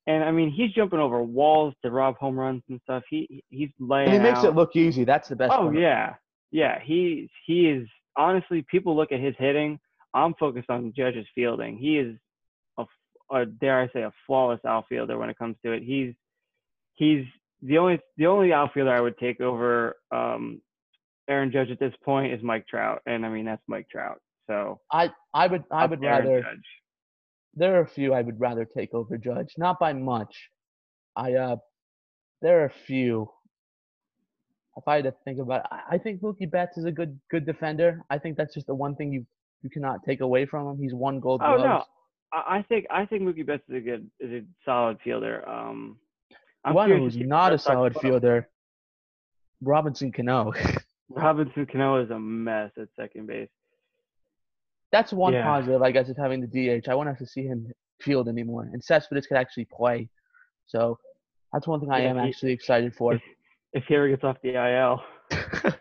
And I mean, he's jumping over walls to rob home runs and stuff. He he's laying. And he makes out. it look easy. That's the best. Oh part. yeah, yeah. He he is honestly. People look at his hitting. I'm focused on Judge's fielding. He is a, a dare I say a flawless outfielder when it comes to it. He's he's the only the only outfielder I would take over um, Aaron Judge at this point is Mike Trout, and I mean that's Mike Trout. So I I would I would rather. Judge. There are a few I would rather take over Judge, not by much. I uh, there are a few. If I had to think about, it, I think Mookie Betts is a good good defender. I think that's just the one thing you you cannot take away from him. He's one Gold Oh Gloves. no, I I think I think Mookie Betts is a good is a solid fielder. Um, I'm One who's not a solid fielder, Robinson Cano. Robinson Cano is a mess at second base. That's one Yeah. positive, I guess, of having the DH. I won't have to see him field anymore, and Cespedes could actually play. So that's one thing I Yeah, am he- actually excited for. if he ever gets off the IL.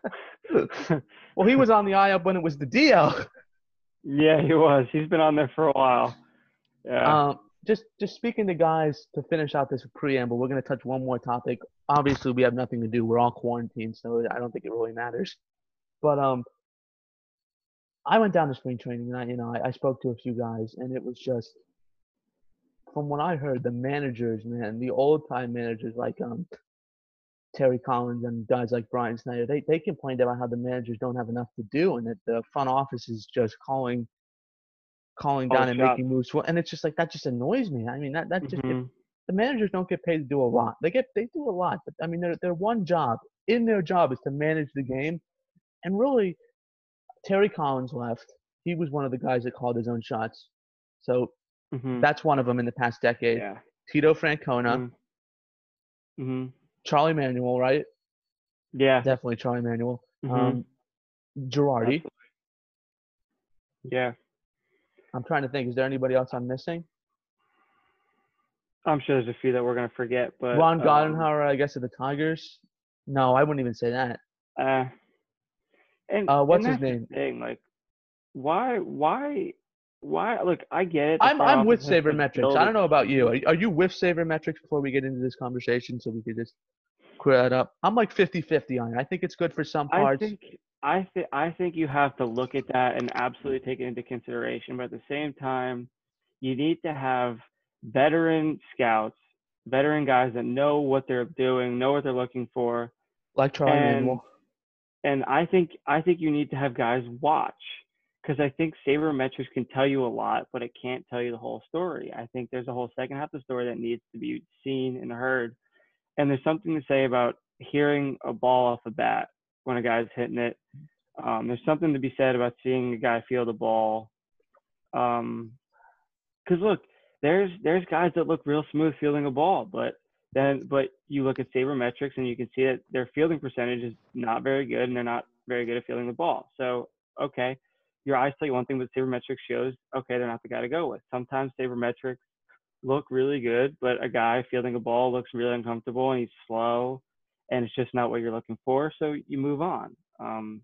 well, he was on the IL when it was the DL. yeah, he was. He's been on there for a while. Yeah. Um, just just speaking to guys to finish out this preamble, we're going to touch one more topic. Obviously, we have nothing to do. We're all quarantined, so I don't think it really matters. But um, I went down to spring training, and I you know I, I spoke to a few guys, and it was just from what I heard, the managers, man, the old time managers like um Terry Collins and guys like Brian Snitker, they they complained about how the managers don't have enough to do, and that the front office is just calling calling Call down and shots. making moves. And it's just like that just annoys me. I mean, that that just Mhm. the managers don't get paid to do a lot. They get they do a lot, but I mean, their their one job in their job is to manage the game. And really, Terry Collins left. He was one of the guys that called his own shots. So Mhm. that's one of them in the past decade. Yeah. Tito Francona, Mhm. Mhm. Charlie Manuel, right? Yeah. Definitely Charlie Manuel. Mhm. Um, Girardi. Absolutely. Yeah. I'm trying to think. Is there anybody else I'm missing? I'm sure there's a few that we're gonna forget, but Ron um, Gardenhire, I guess, of the Tigers. No, I wouldn't even say that. Uh, and Uh, what's and his name? Thing like, why, why, why? Look, I get it. I'm I'm with sabermetrics. I don't know about you. Are, are you with sabermetrics before we get into this conversation so we could just clear that up? I'm like 50-50 on it. I think it's good for some I parts. think I think I think you have to look at that and absolutely take it into consideration. But at the same time, you need to have veteran scouts, veteran guys that know what they're doing, know what they're looking for, like Charlie and I think I think you need to have guys watch because I think sabermetrics can tell you a lot, but it can't tell you the whole story. I think there's a whole second half of the story that needs to be seen and heard. And there's something to say about hearing a ball off a bat when a guy's hitting it. Um, there's something to be said about seeing a guy feel the ball. Um, because look, there's there's guys that look real smooth fielding a ball, but then but you look at sabermetrics and you can see that their fielding percentage is not very good and they're not very good at fielding the ball. So okay, your eyes tell you one thing, but sabermetrics shows okay they're not the guy to go with. Sometimes sabermetrics look really good, but a guy fielding a ball looks really uncomfortable and he's slow, and it's just not what you're looking for. So you move on. Um,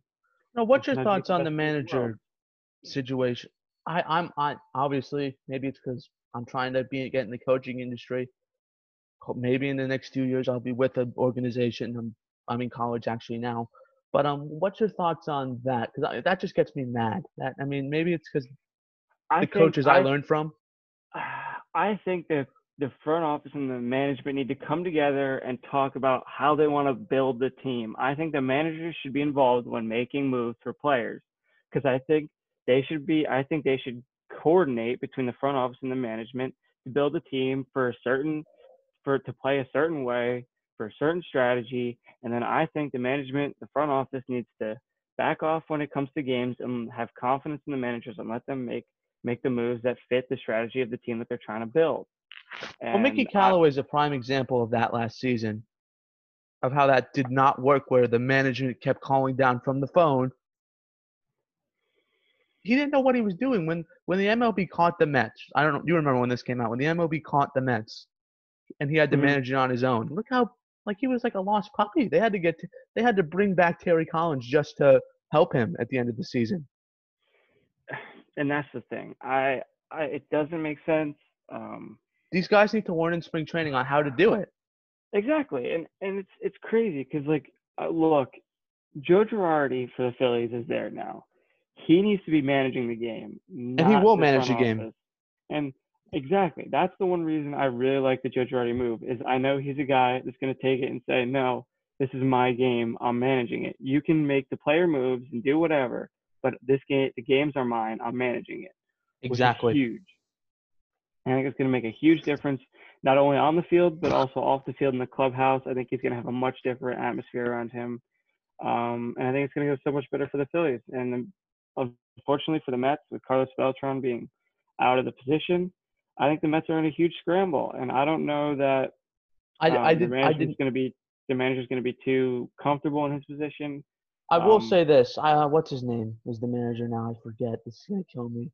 No, what's your thoughts on the in the manager situation? I, I'm I obviously maybe it's because I'm trying to be get in the coaching industry. Maybe in the next few years I'll be with an organization. I'm I'm in college actually now. But um, what's your thoughts on that? Because that just gets me mad. That I mean, maybe it's because the coaches I, learned from. I think that the front office and the management need to come together and talk about how they want to build the team. I think the managers should be involved when making moves for players because I think they should be I think they should coordinate between the front office and the management to build a team for a certain for to play a certain way for a certain strategy and then I think the management the front office needs to back off when it comes to games and have confidence in the managers and let them make make the moves that fit the strategy of the team that they're trying to build. well, Mickey Callaway is a prime example of that last season, of how that did not work, where the management kept calling down from the phone. He didn't know what he was doing when when the MLB caught the Mets. I don't know. You remember when this came out? When the MLB caught the Mets, and he had to Mhm. manage it on his own. Look how like he was like a lost puppy. They had to get to, they had to bring back Terry Collins just to help him at the end of the season. and that's the thing. I, I it doesn't make sense. Um, These guys need to learn in spring training on how to do it. exactly, and and it's it's crazy because like uh, look, Joe Girardi for the Phillies is there now. He needs to be managing the game, and he will the manage the game. office. And exactly, that's the one reason I really like the Joe Girardi move is I know he's a guy that's going to take it and say, no, this is my game. I'm managing it. You can make the player moves and do whatever, but this game, the games are mine. I'm managing it. Exactly. huge. I think it's going to make a huge difference, not only on the field, but also off the field in the clubhouse. I think he's going to have a much different atmosphere around him. Um, and I think it's going to go so much better for the Phillies. And unfortunately for the Mets, with Carlos Beltran being out of the position, I think the Mets are in a huge scramble. And I don't know that I, um, I the did. I manager's going to be the manager's going to be too comfortable in his position. I will um, say this. I, uh, what's his name? Is the manager now? I forget. This is gonna kill me.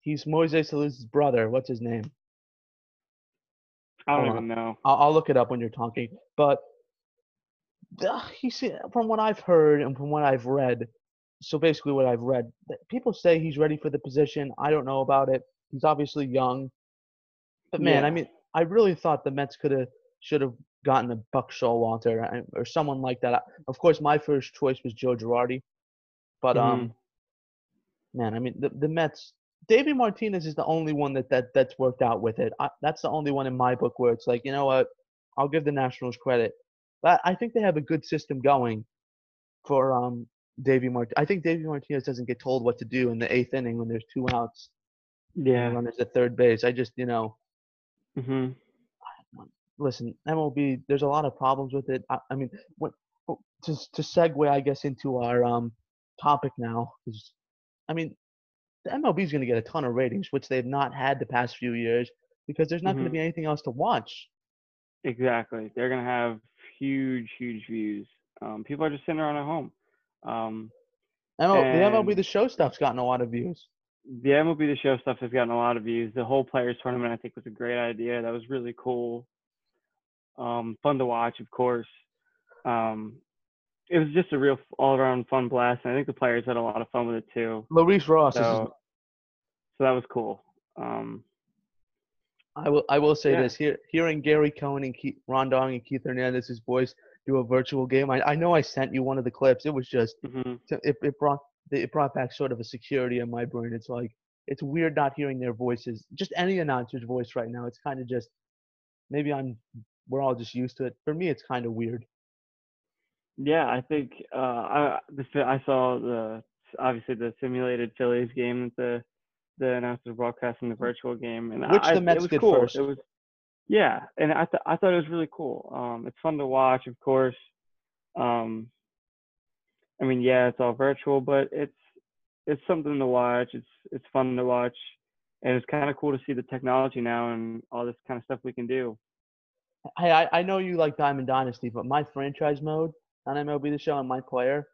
He's Moises Alou's brother. What's his name? I don't Hold even know. I'll, I'll look it up when you're talking. But uh, he see, from what I've heard and from what I've read, so basically what I've read, people say he's ready for the position. I don't know about it. He's obviously young, but man, I mean, I really thought the Mets could have should have gotten a Buck Showalter or someone like that. Of course, my first choice was Joe Girardi, but Mhm. um, man, I mean, the the Mets. Davey Martinez is the only one that, that that's worked out with it. I, that's the only one in my book where it's like, you know what, I'll give the Nationals credit. But I think they have a good system going for um Davey Mart. I think Davey Martinez doesn't get told what to do in the eighth inning when there's two outs. and Yeah. runners at third base. I just, you know, hmm listen, MLB. There's a lot of problems with it. I, I mean, when, to to segue, I guess, into our um topic now is, I mean, the MLB is going to get a ton of ratings, which they've not had the past few years because there's not going to be anything else to watch. Exactly. They're gonna have huge, huge views. Um, people are just sitting around at home. Um, ML, the MLB the show stuff's gotten a lot of views. the MLB The Show stuff has gotten a lot of views. The whole players tournament, I think, was a great idea. That was really cool. Um, fun to watch, of course. Um, it was just a real all-around fun blast, and I think the players had a lot of fun with it too. Maurice Ross is So, so that was cool. Um, I will I will say Yeah. this here hearing Gary Cohen and Keith, Ron Darling and Keith Hernandez's voice do a virtual game. I, I know I sent you one of the clips. It was just mhm. it, it brought it brought back sort of a security in my brain. It's like it's weird not hearing their voices. Just any announcer's voice right now. It's kind of just maybe I'm we're all just used to it. For me, it's kind of weird. Yeah, I think uh, I the I saw the obviously the simulated Phillies game that the the announcers broadcasting the virtual game, and Which I, the Mets it was did cool. first. It was yeah, and I th- I thought it was really cool. Um, it's fun to watch, of course. Um, I mean, yeah, it's all virtual, but it's it's something to watch. It's it's fun to watch, and it's kind of cool to see the technology now and all this kind of stuff we can do. Hey, I, I know you like Diamond Dynasty, but my franchise mode on MLB The Show and my player,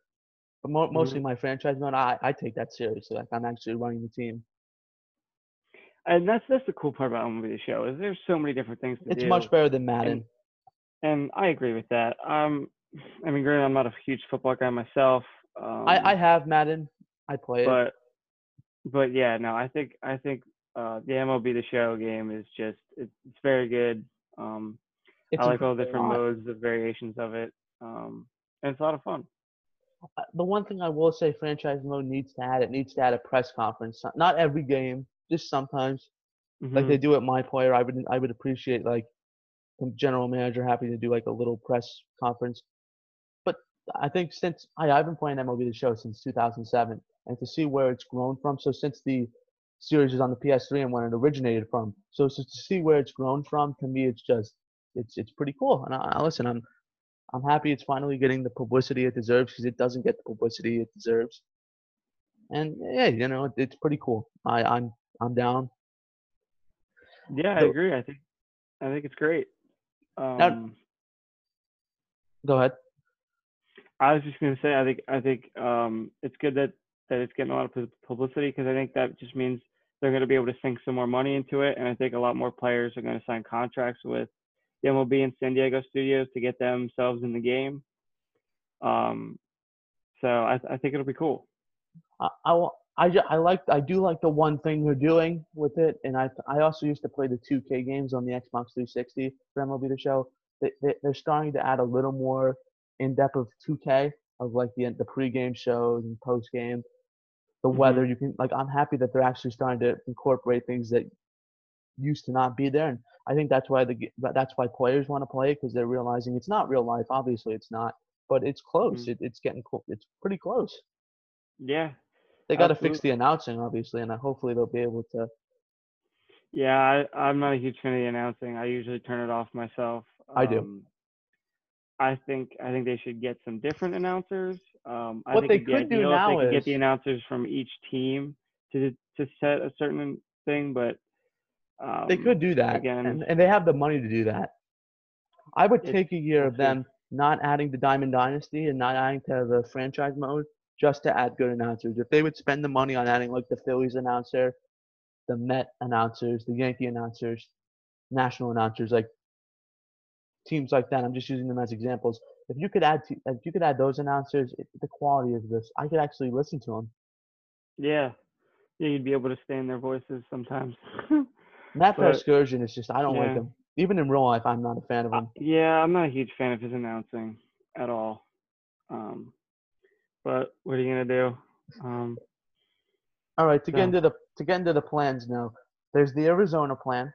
but mo- mostly my franchise mode, I, I take that seriously. Like I'm actually running the team. And that's that's the cool part about MLB The Show is there's so many different things to It's do. much better than Madden. And I agree with that. Um, I mean, granted, I'm not a huge football guy myself. Um, I, I have Madden. I play it. but but yeah, no, I think I think uh, the MLB The Show game is just it's, it's very good. Um, It's I like all a different modes, the variations of it, um, and it's a lot of fun. Uh, The one thing I will say, franchise mode needs to add it needs to add a press conference. Not every game, just sometimes. like they Mhm. do at my player. I would I would appreciate like the general manager happy to do like a little press conference. But I think since I I've been playing MLB the Show since 2007, and to see where it's grown from. So since the series is on the PS3 and when it originated from, so, so to see where it's grown from, to me it's just it's it's pretty cool. And I, I listen, I'm I'm happy it's finally getting the publicity it deserves because it doesn't get the publicity it deserves. And yeah, you know, it, it's pretty cool. I I'm I'm down. Yeah, I agree. I think I think it's great. Now- Um, Go ahead. I was just gonna say, I think I think um, it's good that that it's getting a lot of publicity because I think that just means they're going to be able to sink some more money into it, and I think a lot more players are going to sign contracts with the MLB and San Diego studios to get themselves in the game. Um, so I, I think it'll be cool. I, I, I, ju- I like I do like the one thing they're doing with it, and I I also used to play the 2K games on the Xbox 360 for MLB The Show. They, they they're starting to add a little more in depth of 2K of like the the pregame shows and postgame, the Mhm. weather. You can like I'm happy that they're actually starting to incorporate things that used to not be there, and I think that's why the that's why players want to play it because they're realizing it's not real life. Obviously, it's not, but it's close. Mhm. It, it's getting cool. It's pretty close. Yeah, They got to fix the announcing, obviously, and uh, hopefully they'll be able to. yeah. I, I'm not a huge fan of the announcing. I usually turn it off myself. I do. Um, I think I think they should get some different announcers. Um, I What think they could do now could get the announcers from each team to to set a certain thing, but um, They could do that, again- and, and they have the money to do that. I would take a year of them not adding the Diamond Dynasty and not adding to the franchise mode just to add good announcers. If they would spend the money on adding like the Phillies announcer, the Met announcers, the Yankee announcers, national announcers, like teams like that. I'm just using them as examples. If you could add, to, if you could add those announcers, it, the quality of this, I could actually listen to them. Yeah, yeah, you'd be able to stand their voices sometimes. Matt But- Vasgersian is just I don't like yeah. him. Even in real life, I'm not a fan of Uh, him. yeah, I'm not a huge fan of his announcing at all. Um, but what are you gonna do? Um, All right, to get into the to get into the plans now. There's the Arizona plan.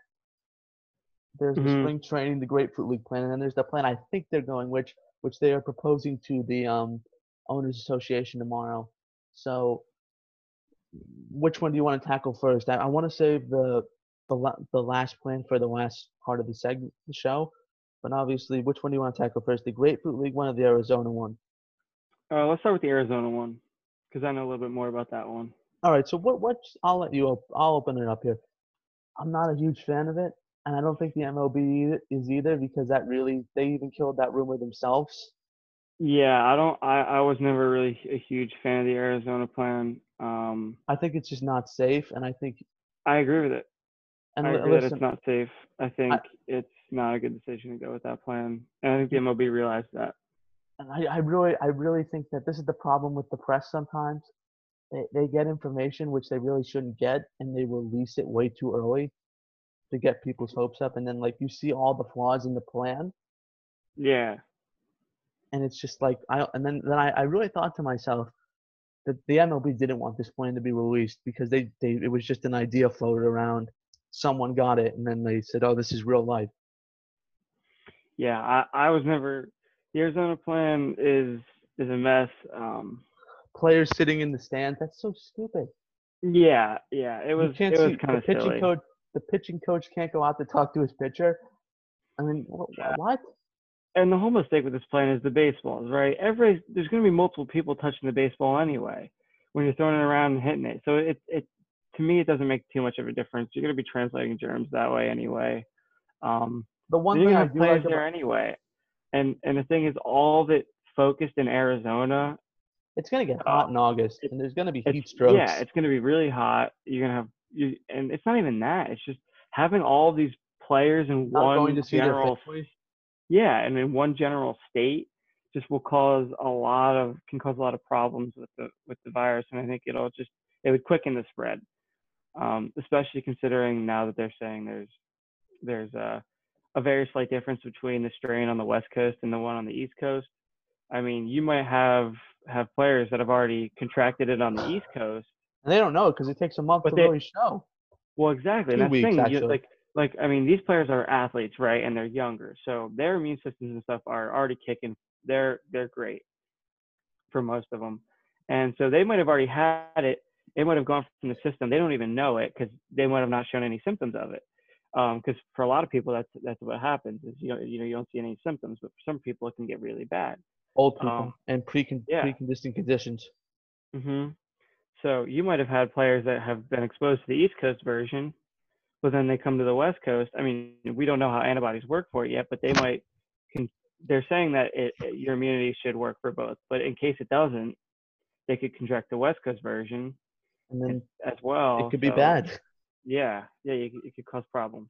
There's the Mhm. spring training, the Grapefruit League plan, and then there's the plan I think they're going, which which they are proposing to the um, owners association tomorrow. So, which one do you want to tackle first? I, I want to save the the la- the last plan for the last part of the segment, the show. But obviously, which one do you want to tackle first? The Grapefruit League one or the Arizona one? Uh, let's start with the Arizona one because I know a little bit more about that one. All right, so what? What? I'll let you. Op- I'll open it up here. I'm not a huge fan of it, and I don't think the MLB is either because that really they even killed that rumor themselves. Yeah, I don't. I I was never really a huge fan of the Arizona plan. Um, I think it's just not safe, and I think I agree with it. and I agree that it's not safe. I think it's not a good decision to go with that plan, and I think the MLB realized that. And I, I really, I really think that this is the problem with the press sometimes. They they get information which they really shouldn't get, and they release it way too early to get people's hopes up, and then like you see all the flaws in the plan, Yeah, and it's just like I and then then I, I really thought to myself that the MLB didn't want this plan to be released because they, they it was just an idea floated around. Someone got it and then they said, "Oh, this is real life." yeah. I I was never. The Arizona plan is is a mess. Um, Players sitting in the stands. That's so stupid. yeah, yeah. It was it was kind the of pitching silly. coach. The pitching coach can't go out to talk to his pitcher. I mean, wh- wh- Yeah. what? and the whole mistake with this plan is the baseballs, right? Every there's going to be multiple people touching the baseball anyway when you're throwing it around and hitting it. So it it to me it doesn't make too much of a difference. You're going to be translating germs that way anyway. Um, The one thing I do like about, anyway. And and the thing is, all it focused in Arizona. it's gonna get uh, hot in August, and there's gonna be heat strokes. Yeah, it's going to be really hot. You're going to have you, and it's not even that. It's just having all these players in Not one going to see their general yeah, and in one general state just will cause a lot of can cause a lot of problems with the with the virus, and I think it'll just it would quicken the spread, um, especially considering now that they're saying there's there's a a very slight difference between the strain on the west coast and the one on the east coast. I mean, you might have have players that have already contracted it on the east coast, And they don't know because it takes a month But to they- really show. Well, exactly. Two And that's the weeks, thing. You, like, like I mean, these players are athletes, right? And they're younger, so their immune systems and stuff are already kicking. They're they're great for most of them, and so they might have already had it. It might have gone from the system. They don't even know it because they might have not shown any symptoms of it. Because for a lot of people, that's that's what happens. Is you know you know you don't see any symptoms, but for some people, it can get really bad. Old people Um, and pre yeah. preconditioning conditions. hmm So you might have had players that have been exposed to the East Coast version, but then they come to the West Coast. I mean, we don't know how antibodies work for it yet, but they might. Con- they're saying that it, it- your immunity should work for both, but in case it doesn't, they could contract the West Coast version And then as well. it could be so, bad. Yeah, yeah, you, it could cause problems.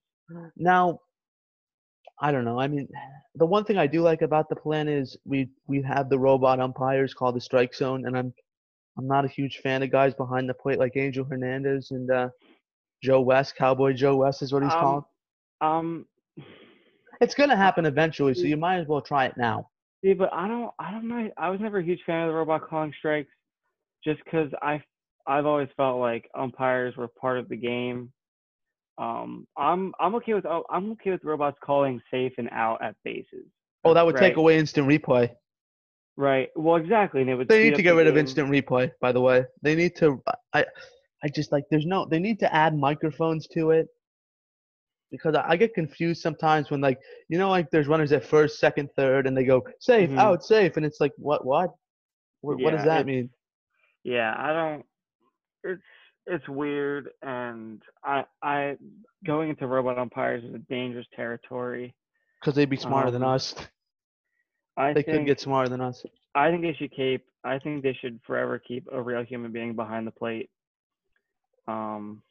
Now, I don't know. I mean, the one thing I do like about the plan is we we have the robot umpires called the strike zone, and I'm I'm not a huge fan of guys behind the plate like Angel Hernandez and uh, Joe West. Cowboy Joe West is what he's Um, called. Um, It's gonna happen eventually, so you might as well try it now. See, but I don't, I don't know. I was never a huge fan of the robot calling strikes, just because I, I've always felt like umpires were part of the game. Um, I'm, I'm okay with, oh, I'm okay with robots calling safe and out at bases. Oh, that would take away instant replay. Right. Well, exactly, and it would. They need to get rid of instant replay. By the way, they need to. I, I just like. There's no. They need to add microphones to it. Because I I get confused sometimes when like you know like there's runners at first, second, third, and they go safe, Mhm. out, safe, and it's like what what, what, what does that mean? Yeah, I don't. It's it's weird, and I I going into robot umpires is a dangerous territory. Because they'd be smarter than um, us. I They think could get smarter than us. I think they should keep. I think they should forever keep a real human being behind the plate. Um,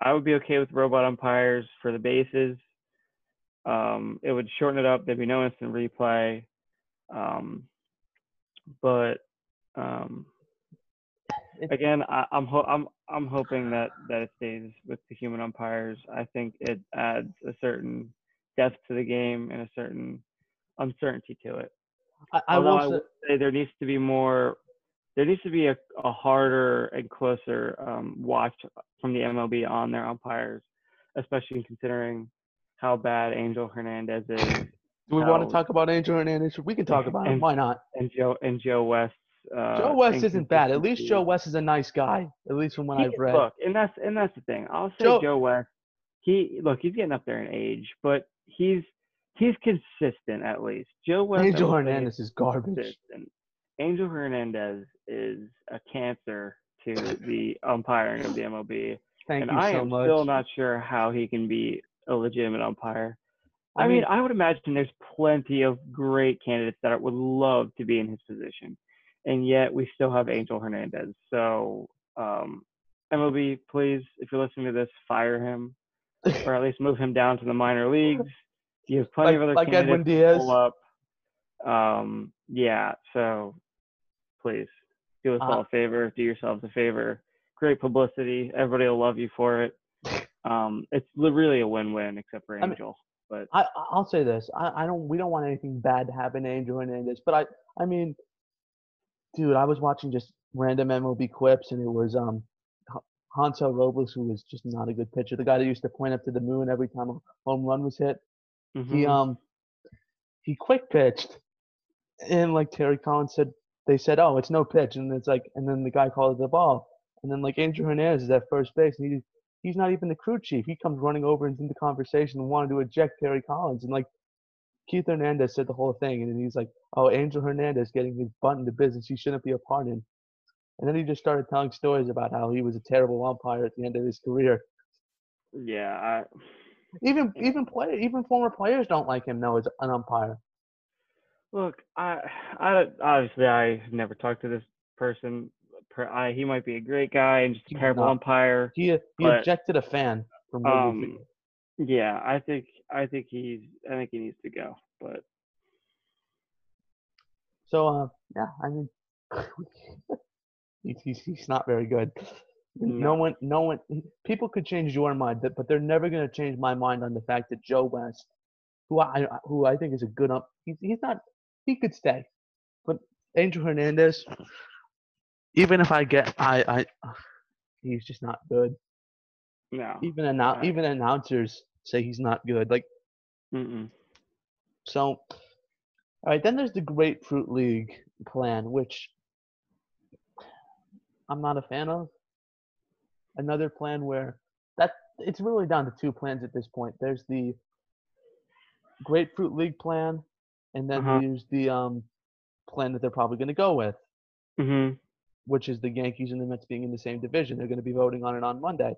I would be okay with robot umpires for the bases. Um, it would shorten it up. There'd be no instant replay. Um, but um, again, I, I'm ho- I'm I'm hoping that that it stays with the human umpires. I think it adds a certain depth to the game and a certain uncertainty to it. I, I Although will I say, would say there needs to be more, there needs to be a, a harder and closer um, watch from the MLB on their umpires, especially considering how bad Angel Hernandez is do we want to talk about Angel Hernandez? We can talk about him. Why not? and Joe and Joe West's. Uh, Joe West isn't bad. At least. Joe West is a nice guy. At least from what He- I've read. Look, and that's and that's the thing. I'll say Joe- Joe, West. He look, he's getting up there in age, but he's he's consistent at least. Joe West. Angel Hernandez is garbage. consistent. Angel Hernandez is a cancer to the umpiring of the MLB, Thank and you I so am much. still not sure how he can be a legitimate umpire. I I, mean, mean- I would imagine there's plenty of great candidates that would love to be in his position, and yet we still have Angel Hernandez. So, um, MLB, please, if you're listening to this, fire him, or at least move him down to the minor leagues. You have plenty like, of other like candidates Edwin to Diaz. pull up. Um, yeah, so please do us Uh, all a favor, do yourselves a favor. Great publicity. Everybody will love you for it. Um, it's really a win-win, except for mean- Angel. but I I'll say this. I, I don't we don't want anything bad to happen to Angel Hernandez, but I I mean, dude, I was watching just random MLB clips, and it was um H- Hansel Robles, who was just not a good pitcher, the guy that used to point up to the moon every time a home run was hit. He mhm. um he quick pitched, and like Terry Collins said, they said, oh, it's no pitch, and it's like, and then the guy called it the ball, and then like Angel Hernandez is at first base, and he he's not even the crew chief. He comes running over and's into the conversation and wanted to eject Terry Collins, and like Keith Hernandez said the whole thing, and then he's like, oh, Angel Hernandez getting his butt into business he shouldn't be a part in. And then he just started telling stories about how he was a terrible umpire at the end of his career. yeah, I, Even even play even former players don't like him now as an umpire. look, I, I obviously I never talked to this person. Per, I, he might be a great guy and just a terrible not. umpire. He he But, objected a fan from Um, yeah, I think I think he's I think he needs to go. But So uh, yeah, I mean, he's, he's he's not very good. No No. one, no one. People could change your mind, but but they're never going to change my mind on the fact that Joe West, who I who I think is a good ump, he's he's not. He could stay, but Angel Hernandez, even if I get, I I, he's just not good. No. Even annou- Right. even announcers say he's not good. Like Mm-mm. so. All right, then there's the Grapefruit League plan, which I'm not a fan of. Another plan where that it's really down to two plans at this point. There's the Grapefruit League plan, and then Uh-huh. there's the um plan that they're probably going to go with, Mhm. which is the Yankees and the Mets being in the same division. They're going to be voting on it on Monday,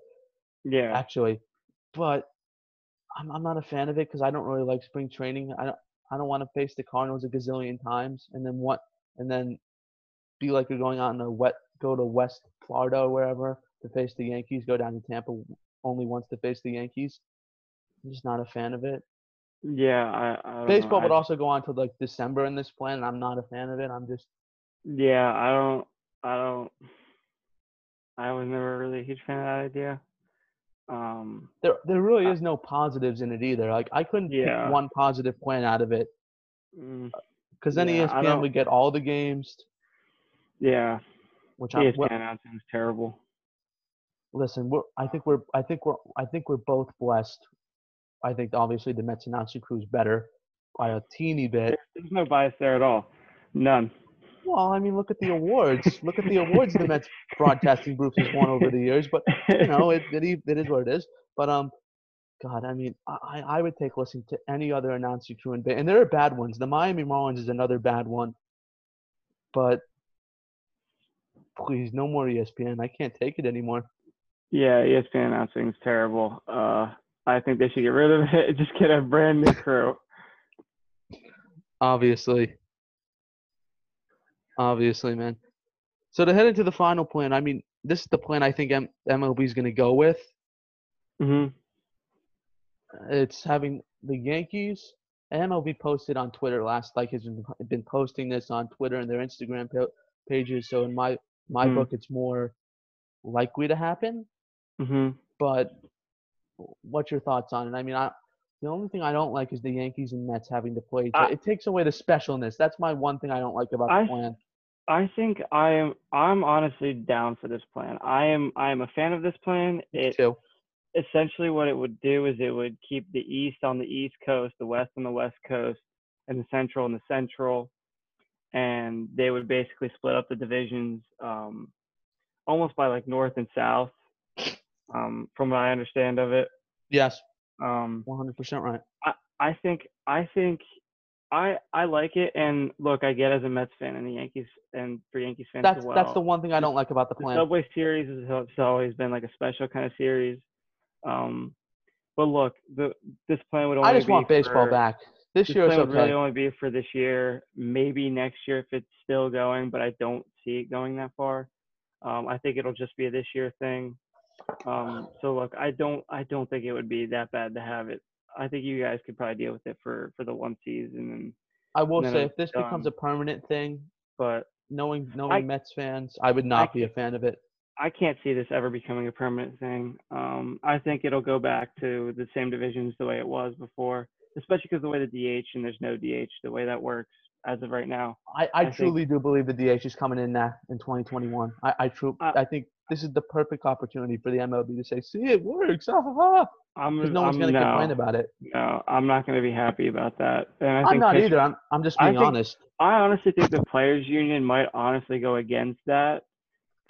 Yeah. actually. But I'm I'm not a fan of it because I don't really like spring training. I don't I don't want to face the Cardinals a gazillion times and then what and then be like you're going out in a wet go to West Florida or wherever to face the Yankees, go down to Tampa only once to face the Yankees. I'm just not a fan of it. Yeah. I. I Baseball know. would I, also go on to like December in this plan, and I'm not a fan of it. I'm just Yeah. I don't. I don't. I was never really a huge fan of that idea. Um. there there really Uh, is no positives in it either. Like I couldn't Yeah. pick one point out of it mm, because then Yeah, ESPN would get all the games, Yeah. which I'm ESPN announcing is terrible. listen. We're, I think we're I think we're I think we're both blessed. I think obviously the Mets announcing crew is better by a teeny bit. There's no bias there at all. None. Well, I mean, look at the awards. look at the awards the Mets broadcasting group has won over the years. But you know, it it, it is what it is. But um, God, I mean, I I would take listening to any other announcer crew in ba- and there are bad ones. The Miami Marlins is another bad one. But please, no more ESPN. I can't take it anymore. Yeah, ESPN announcing is terrible. Uh, I think they should get rid of it. Just get a brand new crew. Obviously. Obviously, man. So to head into the final plan, I mean, this is the plan I think M- MLB is going to go with. hmm It's having the Yankees. MLB posted on Twitter last, like has been, been posting this on Twitter and their Instagram pa- pages. So in my my Mhm. book, it's more likely to happen. hmm But what's your thoughts on it? I mean, I the only thing I don't like is the Yankees and Mets having to play. I- it takes away the specialness. That's my one thing I don't like about I- the plan. I think I am. I'm honestly down for this plan. I am. I am a fan of this plan. It too. essentially what it would do is it would keep the East on the East Coast, the West on the West Coast, and the Central on the Central, and they would basically split up the divisions um, almost by like North and South, um, from what I understand of it. Yes, Um, 100% right. I. I think I think I I like it, and look, I get as a Mets fan and the Yankees and for Yankees fans That's as well. that's the one thing I don't like about the plan. the. Subway Series has always been like a special kind of series. Um, but look, the this plan would only I just be want baseball for, back. This This year plan would okay. really only be for this year, maybe next year if it's still going, but I don't see it going that far. Um, I think it'll just be a this year thing. Um, so look, I don't I don't think it would be that bad to have it. I think you guys could probably deal with it for for the one season, and I will no, say if this becomes a permanent thing, but knowing knowing I- Mets fans, I would not be a fan of it. I can't see this ever becoming a permanent thing. Um, I think it'll go back to the same divisions the way it was before, especially because the way the DH and there's no DH, the way that works as of right now. I, I, I think- truly do believe the DH is coming in now in 2021. I I, true, I- I think this is the perfect opportunity for the MLB to say, "See, it works." Ah, ha, ha. I'm, Because no one's going to no, complain about it. No, I'm not going to be happy about that. And I I'm think not pitch- either. I'm I'm just I being think- honest. I honestly think the players' union might honestly go against that,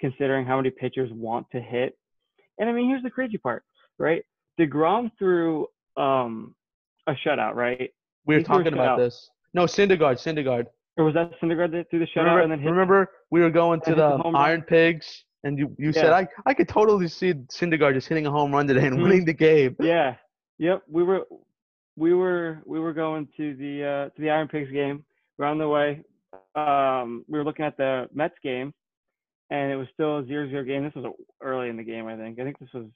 considering how many pitchers want to hit. And I mean, here's the crazy part, right? Degrom threw um, a shutout, right? We were he talking about this. No, Syndergaard, Syndergaard. Or was that Syndergaard that threw the shutout Remember, and then hit? remember we were going to the the? Iron Pigs, and you, you said I I could totally see Syndergaard just hitting a home run today and Mhm. winning the game. Yeah. Yep. We were we were we were going to the uh to the Iron Pigs game. We're on the way. Um we were looking at the Mets game and it was still a zero zero game. This was early in the game, I think. I think this was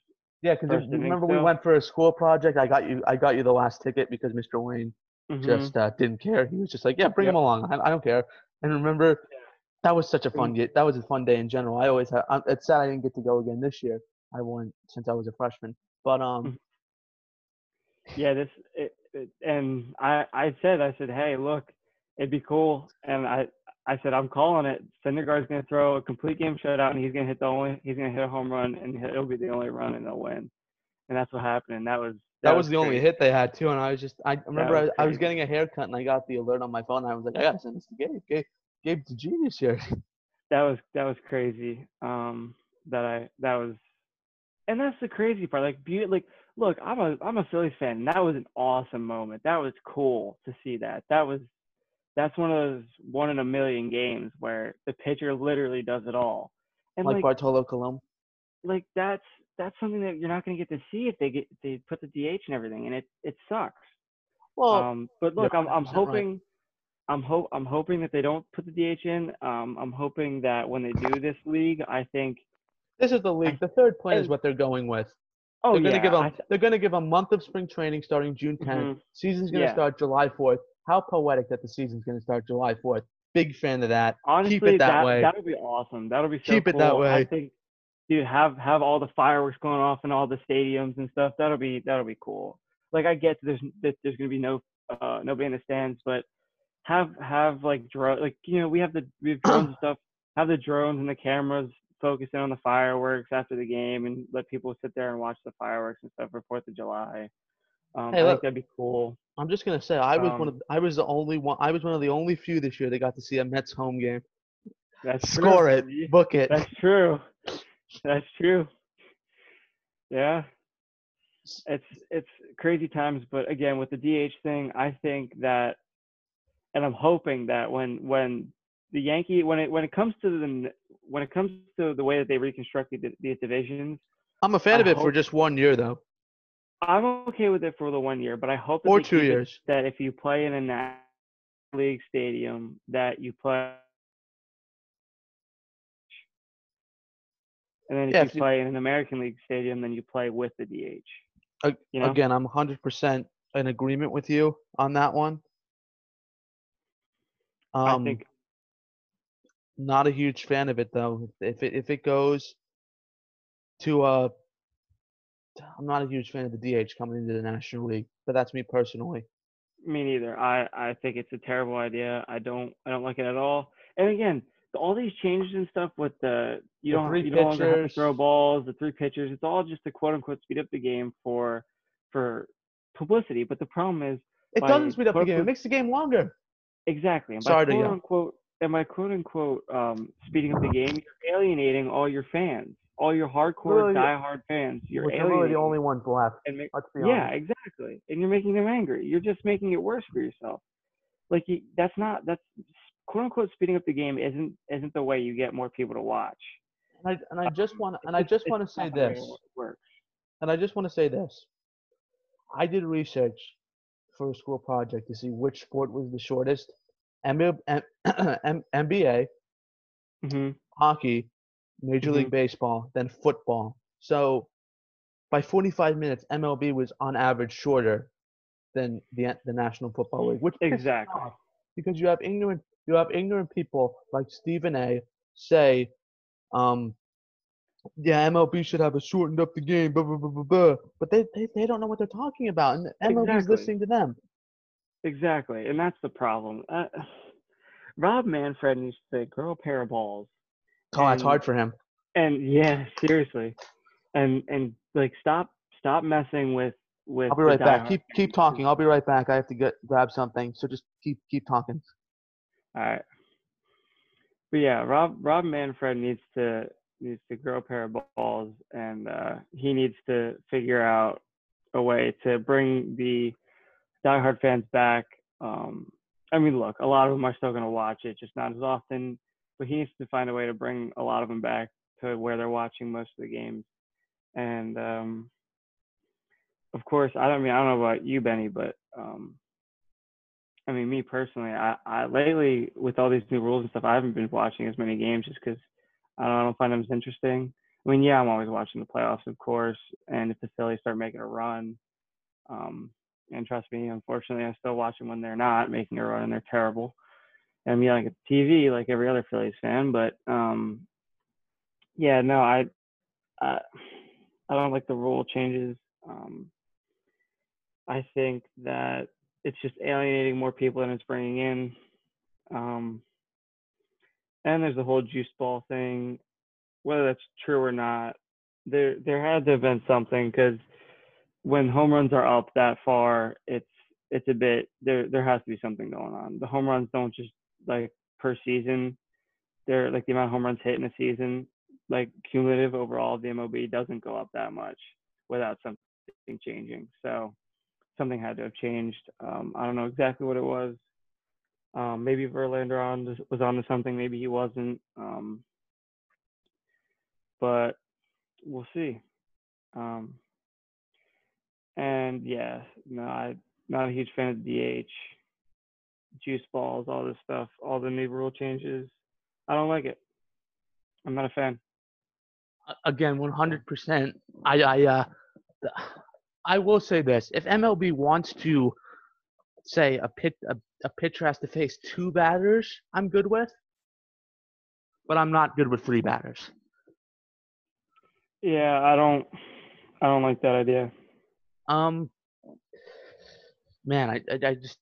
Yeah, because remember we went for a school project. I got you I got you the last ticket because Mr. Wayne mhm. just uh, didn't care. He was just like, "Yeah, bring Yep. him along. I, I don't care." And remember, that was such a fun day. That was a fun day in general. I always have. I'm, it's sad I didn't get to go again this year. I went since I was a freshman. But um, Mhm. yeah, this it, it, and I I said I said, "Hey, look, it'd be cool." And I I said, "I'm calling it. Syndergaard's going to throw a complete game shutout and he's going to hit the only he's to hit a home run and it'll be the only run and they'll win." and that's what happened. And that was That, was, the only hit they had too, and I was just I remember I, was I was getting a haircut and I got the alert on my phone. And I was like, I gotta send this to Gabe. Gabe, Gabe's a genius here. that was that was crazy. Um, that I that was, and that's the crazy part. Like, be like, look, I'm a I'm a Phillies fan. And that was an awesome moment. That was cool to see that. That was that's one of those one in a million games where the pitcher literally does it all. And like like Bartolo Colon. like that's that's something that you're not going to get to see if they get they put the DH and everything, and it it sucks. Well, Um, but look, I'm I'm 100% right. I'm hope I'm hoping that they don't put the DH in. Um, I'm hoping that when they do this league, I think. this is the league. The third plan is what they're going with. Oh they're gonna yeah, give them. They're gonna give a month of spring training starting June 10th. Mhm. Season's gonna Yeah. start July 4th. How poetic that the season's gonna start July 4th. Big fan of that. honestly, Keep it that, way. That'll be awesome. That'll be so Keep it that way. I think, dude, have have all the fireworks going off in all the stadiums and stuff. That'll be that'll be cool. Like I get there's that there's gonna be no uh nobody in the stands, but have have like drone like you know we have the we have drones and stuff. Have the drones and the cameras focus in on the fireworks after the game and let people sit there and watch the fireworks and stuff for Fourth of July. Um, Hey, I look, think that'd be cool. I'm just gonna say I was one Um, of I was the only one I was one of the only few this year that got to see a Mets home game. That's true. Score it, book it. That's true. That's true. Yeah. It's it's crazy times, but again with the DH thing, I think that and I'm hoping that when when the Yankee when it when it comes to the when it comes to the way that they reconstructed the, these divisions, I'm a fan I of it for just one year though, I'm okay with it for the one year, but I hope that or two years. that if you play in a National League stadium, that you play, and then if Yeah, you if you- play in an American League stadium, then you play with the DH. You know? Again, I'm 100% in agreement with you on that one. Um, I think not a huge fan of it though. If it if it goes to uh, I'm not a huge fan of the DH coming into the National League, but that's me personally. me neither. I I think it's a terrible idea. I don't I don't like it at all. And again, all these changes and stuff with the you The don't you longer have to throw balls, the three pitchers. It's all just to quote unquote speed up the game for for publicity. But the problem is It doesn't speed up the game. It makes the game longer. Exactly. And by Sorry quote unquote, and by quote unquote um, speeding up the game, you're alienating all your fans, all your hardcore, Literally, diehard fans. You're Which are alienating. really the only ones left. and make, Let's be yeah, honest. exactly. And you're making them angry. You're just making it worse for yourself. Like you, that's not that's quote unquote speeding up the game isn't isn't the way you get more people to watch. And I and I just want and I just want to say not the way this. And I just want to say this. I did research for a school project to see which sport was the shortest. MB M- M- NBA, hmm hockey, Major League Baseball, then football. So by 45 minutes, MLB was on average shorter than the the National Football League, which Exactly. because you have ignorant you have ignorant people like Stephen A. say, um, yeah, MLB should have a shortened up the game, blah, blah, blah, blah, blah. but they, they they don't know what they're talking about, and MLB's Exactly. listening to them. Exactly, and that's the problem. Uh, Rob Manfred needs to grow a pair of balls. Oh, that's hard for him. And yeah, seriously, and and like stop stop messing with with. I'll be right back. diehard Keep keep talking. I'll be right back. I have to get grab something, so just keep keep talking. All right. But yeah, Rob Rob Manfred needs to needs to grow a pair of balls, and uh, he needs to figure out a way to bring the diehard fans back. Um, I mean, look, a lot of them are still going to watch it, just not as often. But he needs to find a way to bring a lot of them back to where they're watching most of the games. And um, of course, I don't mean I don't know about you, Benny, but um, I mean, me personally, I, I lately with all these new rules and stuff, I haven't been watching as many games just because I don't, I don't find them as interesting. I mean, yeah, I'm always watching the playoffs, of course, and if the Phillies start making a run, um, and trust me, unfortunately, I still watch them when they're not making a run and they're terrible. And I'm yelling at the TV like every other Phillies fan, but um, yeah, no, I, I, I don't like the rule changes. Um, I think that it's just alienating more people than it's bringing in. Um, and there's the whole juice ball thing. Whether that's true or not, there there had to have been something because when home runs are up that far, it's it's a bit there. There has to be something going on. The home runs don't just like per season. They're like the amount of home runs hit in a season, like cumulative overall the MLB doesn't go up that much without something changing. So something had to have changed. Um, I don't know exactly what it was. Um, maybe Verlander on was on to something. Maybe he wasn't. Um, but we'll see. Um, and yeah, no, I'm not a huge fan of DH, juice balls, all this stuff, all the new rule changes. I don't like it. I'm not a fan. Again, 100%. I I uh, I will say this: if MLB wants to say a pit a, a pitcher has to face two batters, I'm good with. But I'm not good with three batters. Yeah, I don't I don't like that idea. Um, man, I, I, I just,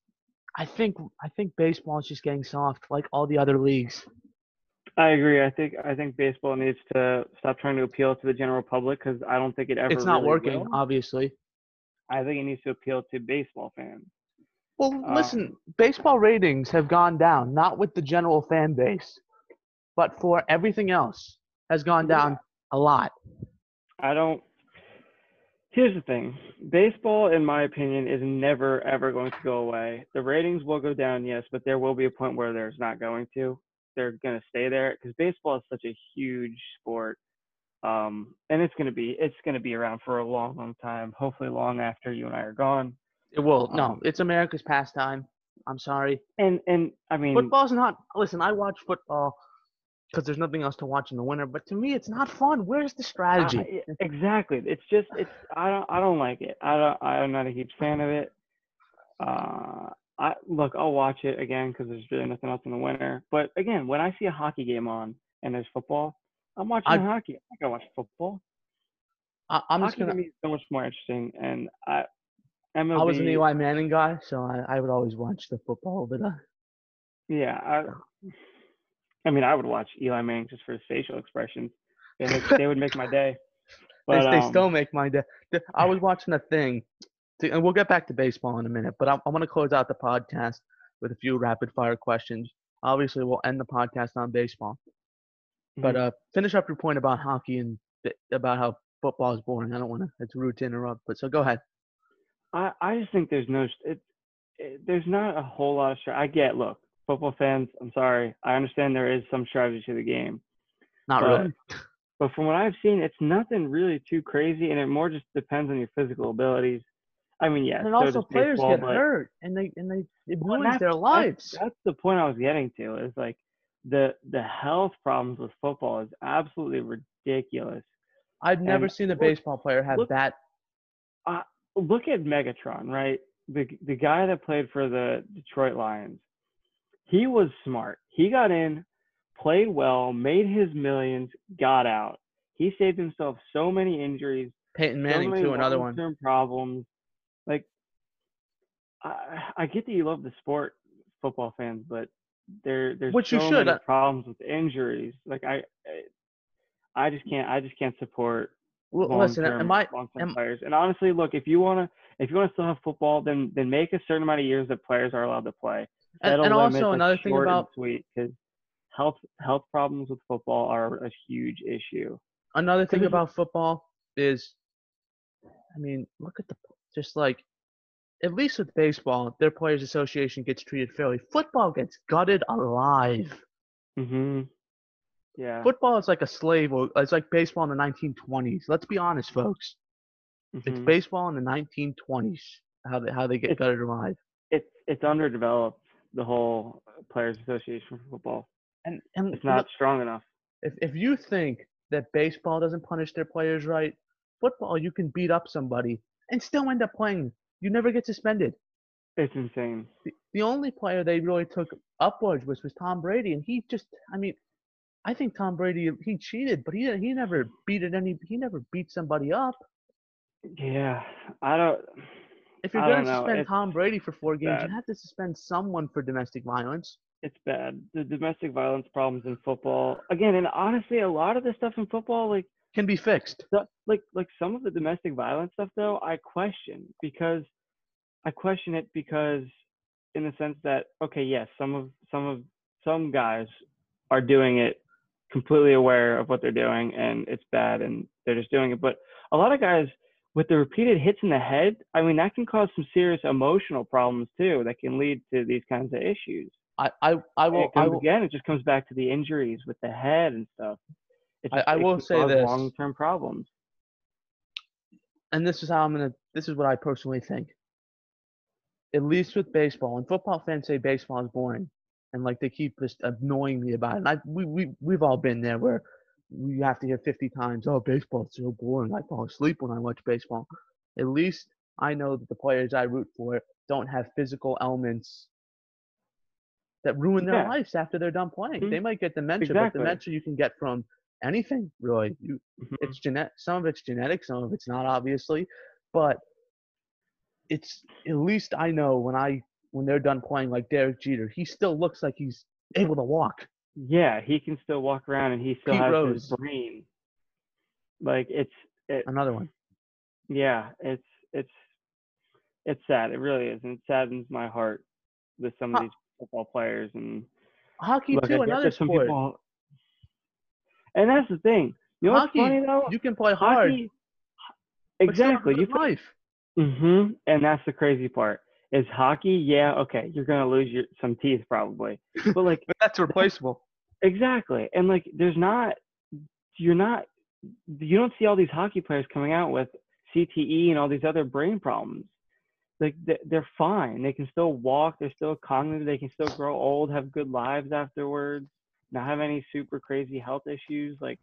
I think, I think baseball is just getting soft, like all the other leagues. I agree. I think I think baseball needs to stop trying to appeal to the general public because I don't think it ever. It's not really working, will. obviously. I think it needs to appeal to baseball fans. Well, Um, listen, baseball ratings have gone down, not with the general fan base, but for everything else has gone Yeah. down a lot. I don't. Here's the thing baseball, in my opinion, is never, ever going to go away. The ratings will go down, yes, but there will be a point where there's not going to. They're going to stay there because baseball is such a huge sport. Um, and it's going to be it's going to be around for a long, long time. Hopefully, long after you and I are gone. It will. No, Um, it's America's pastime. I'm sorry. And and I mean, Football's not. Listen, I watch football because there's nothing else to watch in the winter. But to me, it's not fun. Where's the strategy? I- exactly. It's just it's I don't I don't like it. I don't I'm not a huge fan of it. Uh, I look I'll watch it again because there's really nothing else in the winter. But again, when I see a hockey game on and there's football, I'm watching I- hockey. I'm not gonna watch football. I, I'm just gonna. to me is so much more interesting. And I MLB. I was an Eli Manning guy, so I, I would always watch the football. But uh, Yeah. I, I mean, I would watch Eli Manning just for his facial expressions. They, make, they would make my day. they, But they um, still make my day. I was watching a thing, to, and we'll get back to baseball in a minute. But I, I want to close out the podcast with a few rapid fire questions. Obviously, we'll end the podcast on baseball. But mhm. uh, finish up your point about hockey and about how football is boring. I don't want to. It's rude to interrupt, but so go ahead. I, I just think there's no it, it, there's not a whole lot of. I get look football fans. I'm sorry. I understand there is some strategy to the game, Not But- really. but from what I've seen, it's nothing really too crazy, and it more just depends on your physical abilities. I mean, yes, and so also, players baseball, get but hurt, and they and they it ruins their lives. That's, that's the point I was getting to. Is like the the health problems with football is absolutely ridiculous. I've never and seen a look- baseball player have look- that. Look at Megatron, right? The the guy that played for the Detroit Lions. He was smart. He got in, played well, made his millions, got out. He saved himself so many injuries, Peyton so Manning many too, another one. problems. Like, I I get that you love the sport, football fans, but there there's Which you so should. many problems with injuries. Like I, I I just can't I just can't support Well, listen, am I? long term am- players. And honestly, look, if you wanna if you wanna still have football, then then make a certain amount of years that players are allowed to play. And, a and also another thing about sweet because health health problems with football are a huge issue. another thing about football is, I mean, look at the just like, at least with baseball, their players' association gets treated fairly. Football gets gutted alive. Mhm. Yeah. Football is like a slave. or It's like baseball in the 1920s. Let's be honest, folks. It's mhm. baseball in the 1920s. How they how they get It's- gutted alive. it's it's underdeveloped. The whole players' association for football. And and It's not strong enough. if if you think that baseball doesn't punish their players right, football you can beat up somebody and still end up playing. You never get suspended. It's insane. The, the only player they really took upwards was was Tom Brady, and he just I mean, I think Tom Brady he cheated, but he he never beat it any he never beat somebody up. Yeah. I don't. If you're gonna suspend it's Tom Brady for four games, bad. you have to suspend someone for domestic violence. it's bad. The domestic violence problems in football again, and honestly, a lot of the stuff in football, like Can be fixed. the, like like some of the domestic violence stuff though i question because i question it because in the sense that okay yes some of some of some guys are doing it completely aware of what they're doing and it's bad and they're just doing it but a lot of guys with the repeated hits in the head i mean that can cause some serious emotional problems too that can lead to these kinds of issues I I, I will I will again it just comes back to the injuries with the head and stuff I- I will say this. long-term problems and this is how I'm gonna. This is what I personally think. At least with baseball, and football fans say baseball is boring, and like they keep just annoying me about it. And I we we we've all been there where you have to hear 50 times, "Oh, baseball's so boring. I fall asleep when I watch baseball." At least I know that the players I root for don't have physical elements that ruin their Yeah. lives after they're done playing. Mhm. They might get dementia, Exactly. but dementia you can get from anything really. You Mhm. it's genetic some of it's genetic some of it's not obviously but it's at least i know when i when they're done playing like derek jeter he still looks like he's able to walk Yeah, he can still walk around and he still Pete has Rose. his brain. Like it's it another one yeah, it's it's it's sad. It really is. And it saddens my heart with some of these football players and hockey look, too another sport people and that's the thing. You know Hockey, what's funny though? you can play hard Hockey Exactly. You good life mm-hmm. And that's the crazy part. Is hockey, yeah, okay, you're gonna lose your some teeth probably. But like but that's replaceable Exactly. And like there's not you're not you don't see all these hockey players coming out with CTE and all these other brain problems. Like they- they're fine. They can still walk, they're still cognitive, they can still grow old, have good lives afterwards, not have any super crazy health issues like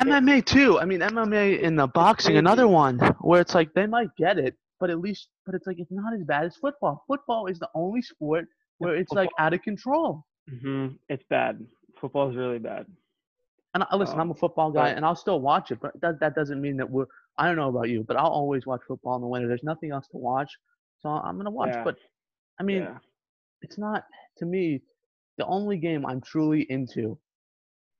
mma too i mean mma in the boxing another one where it's like they might get it but at least but it's like it's not as bad as football football is the only sport where it's like out of control hmm it's bad. Football is really bad. And I, listen, I'm a Um, football guy, and I'll still watch it, but that that doesn't mean that we're. I don't know about you, but I'll always watch football in the winter. There's nothing else to watch, so I'm gonna watch. Yeah. But I mean, yeah. it's not to me the only game I'm truly into.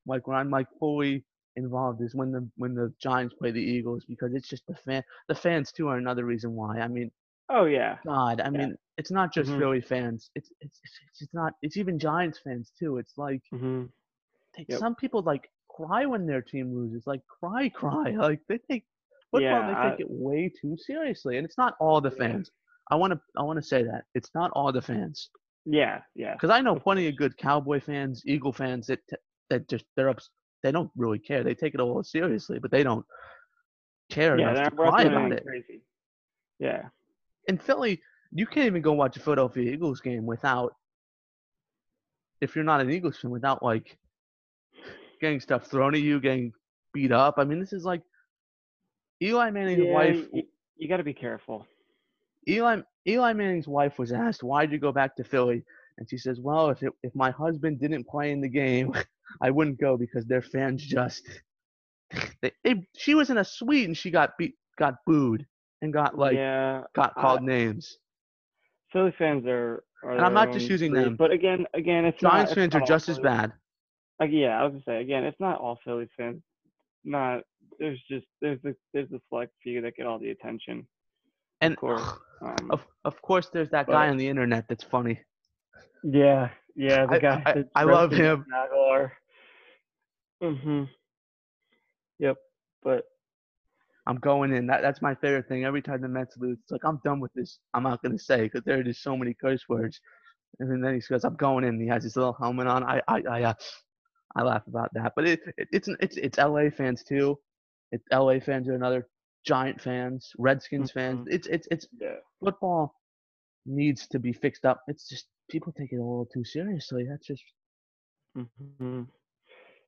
Like when I'm like fully involved is when the when the Giants play the Eagles because it's just the fan. The fans too are another reason why. I mean, Oh yeah. God, I Yeah. mean, it's not just Mhm. Philly fans. It's it's it's it's not. It's even Giants fans too. It's like hmm they, Yep. some people like cry when their team loses, like cry, cry. Like they take football, Yeah, they I- take it way too seriously, and it's not all the Yeah. fans. I want to, I want to say that it's not all the fans, Yeah, yeah. because I know plenty of good Cowboy fans, Eagle fans that that just they're ups, they don't really care. They take it all seriously, but they don't care Yeah, enough to cry about it. crazy. Yeah. In Philly, you can't even go watch a Philadelphia Eagles game without, if you're not an Eagles fan, without like getting stuff thrown at you, getting beat up. I mean, this is like Eli Manning's yeah, wife. You, you got to be careful. Eli Eli Manning's wife was asked, "Why'd you go back to Philly?" And she says, "Well, if it, if my husband didn't play in the game, I wouldn't go because their fans just." They, they, she was in a suite and she got beat, got booed, and got like yeah, got I- called names. Philly fans are. are And I'm not just using breed, them. But again, again, it's Giants not, fans it's are just as bad. Like, yeah, I was gonna say again, it's not all Philly fans. Not there's just there's the there's the select few that get all the attention. And course. Um, of of course, there's that guy on the internet that's funny. Yeah, yeah, the I- guy. I- that I love him. Mhm. Yep, but I'm going in. That that's my favorite thing. Every time the Mets lose, it's like I'm done with this. I'm not gonna say because there are just so many curse words. And then he says, "I'm going in." He has his little helmet on. I I I, uh, I laugh about that. But it, it it's it's it's LA fans too. It's LA fans are another Giant fans, Redskins fans. Mhm. It's it's it's yeah, football needs to be fixed up. It's just people take it a little too seriously. That's just hmm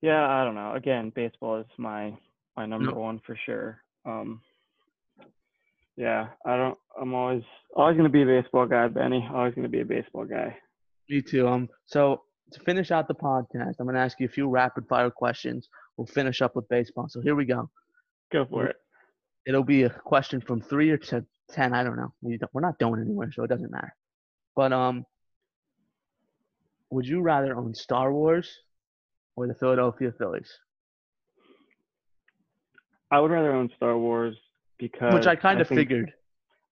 Yeah, I don't know. Again, baseball is my my number one for sure. Um, yeah, I don't. I'm always always gonna be a baseball guy, Benny. Always gonna be a baseball guy. Me too. Um. So to finish out the podcast, I'm gonna ask you a few rapid fire questions. We'll finish up with baseball. So here we go. Go for it. It'll be a question from three or to ten. I don't know. We don't, we're not going anywhere, so it doesn't matter. But um, would you rather own Star Wars or the Philadelphia Phillies? I would rather own Star Wars because Which I kind of figured.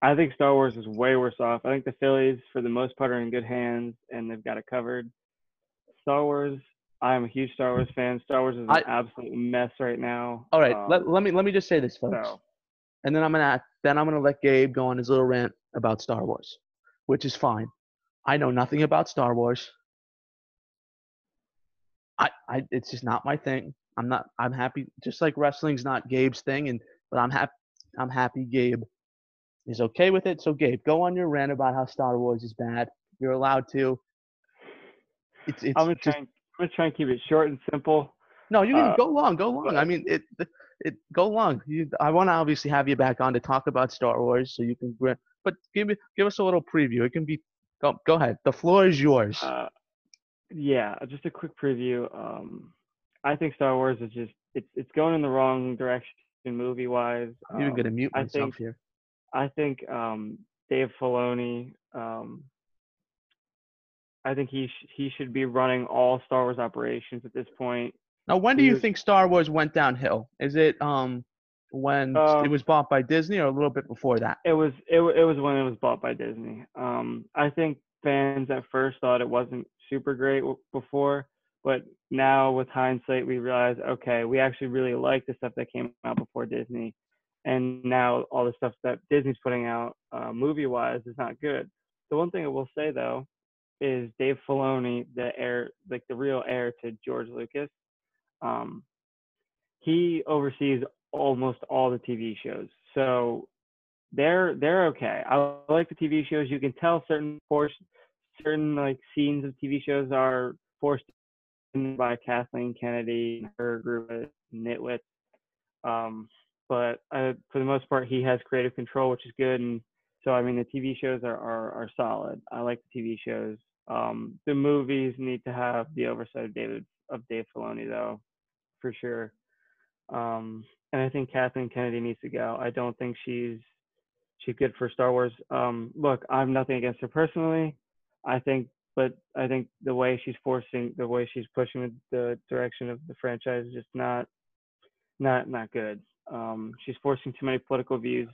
I think Star Wars is way worse off. I think the Phillies, for the most part, are in good hands and they've got it covered. Star Wars, I am a huge Star Wars fan. Star Wars is an I- absolute mess right now. All right, Um, let, let me let me just say this, folks, so, and then I'm gonna then I'm gonna let Gabe go on his little rant about Star Wars, which is fine. I know nothing about Star Wars. I, I it's just not my thing. I'm not I'm happy just like wrestling's not Gabe's thing and but I'm happy I'm happy Gabe is okay with it. So Gabe, go on your rant about how Star Wars is bad. You're allowed to. It's it's I'm gonna just try. And, I'm gonna try and keep it short and simple. no, you can uh, go long, go long. I mean, it, it, go long. You, I want to obviously have you back on to talk about Star Wars, so you can. But give me, give us a little preview. It can be. Go, go ahead. The floor is yours. Uh, yeah, just a quick preview. Um, I think Star Wars is just it's it's going in the wrong direction movie wise. I'm even gonna mute I myself think- here. I think um, Dave Filoni. Um, I think he sh- he should be running all Star Wars operations at this point. Now, when do you you- think Star Wars went downhill? Is it um when Um, it was bought by Disney, or a little bit before that? It was it, it was when it was bought by Disney. Um, I think fans at first thought it wasn't super great w- before, but now with hindsight, we realize okay, we actually really like the stuff that came out before Disney, and now all the stuff that Disney's putting out uh, movie wise is not good. The one thing I will say though is Dave Filoni, the heir, like the real heir to George Lucas. Um, he oversees almost all the TV shows, so they're they're okay. I like the TV shows. You can tell certain portion, certain like scenes of TV shows are forced by Kathleen Kennedy and her group of nitwits. Um, but uh, for the most part, he has creative control, which is good. And so, I mean, the TV shows are are, are solid. I like the TV shows. Um, the movies need to have the oversight of David of Dave Filoni, though, for sure. Um, and I think Kathleen Kennedy needs to go. I don't think she's she's good for Star Wars. Um, look, I'm nothing against her personally. I think, but I think the way she's forcing, the way she's pushing the, direction of the franchise is just not, not, not good. Um, she's forcing too many political views.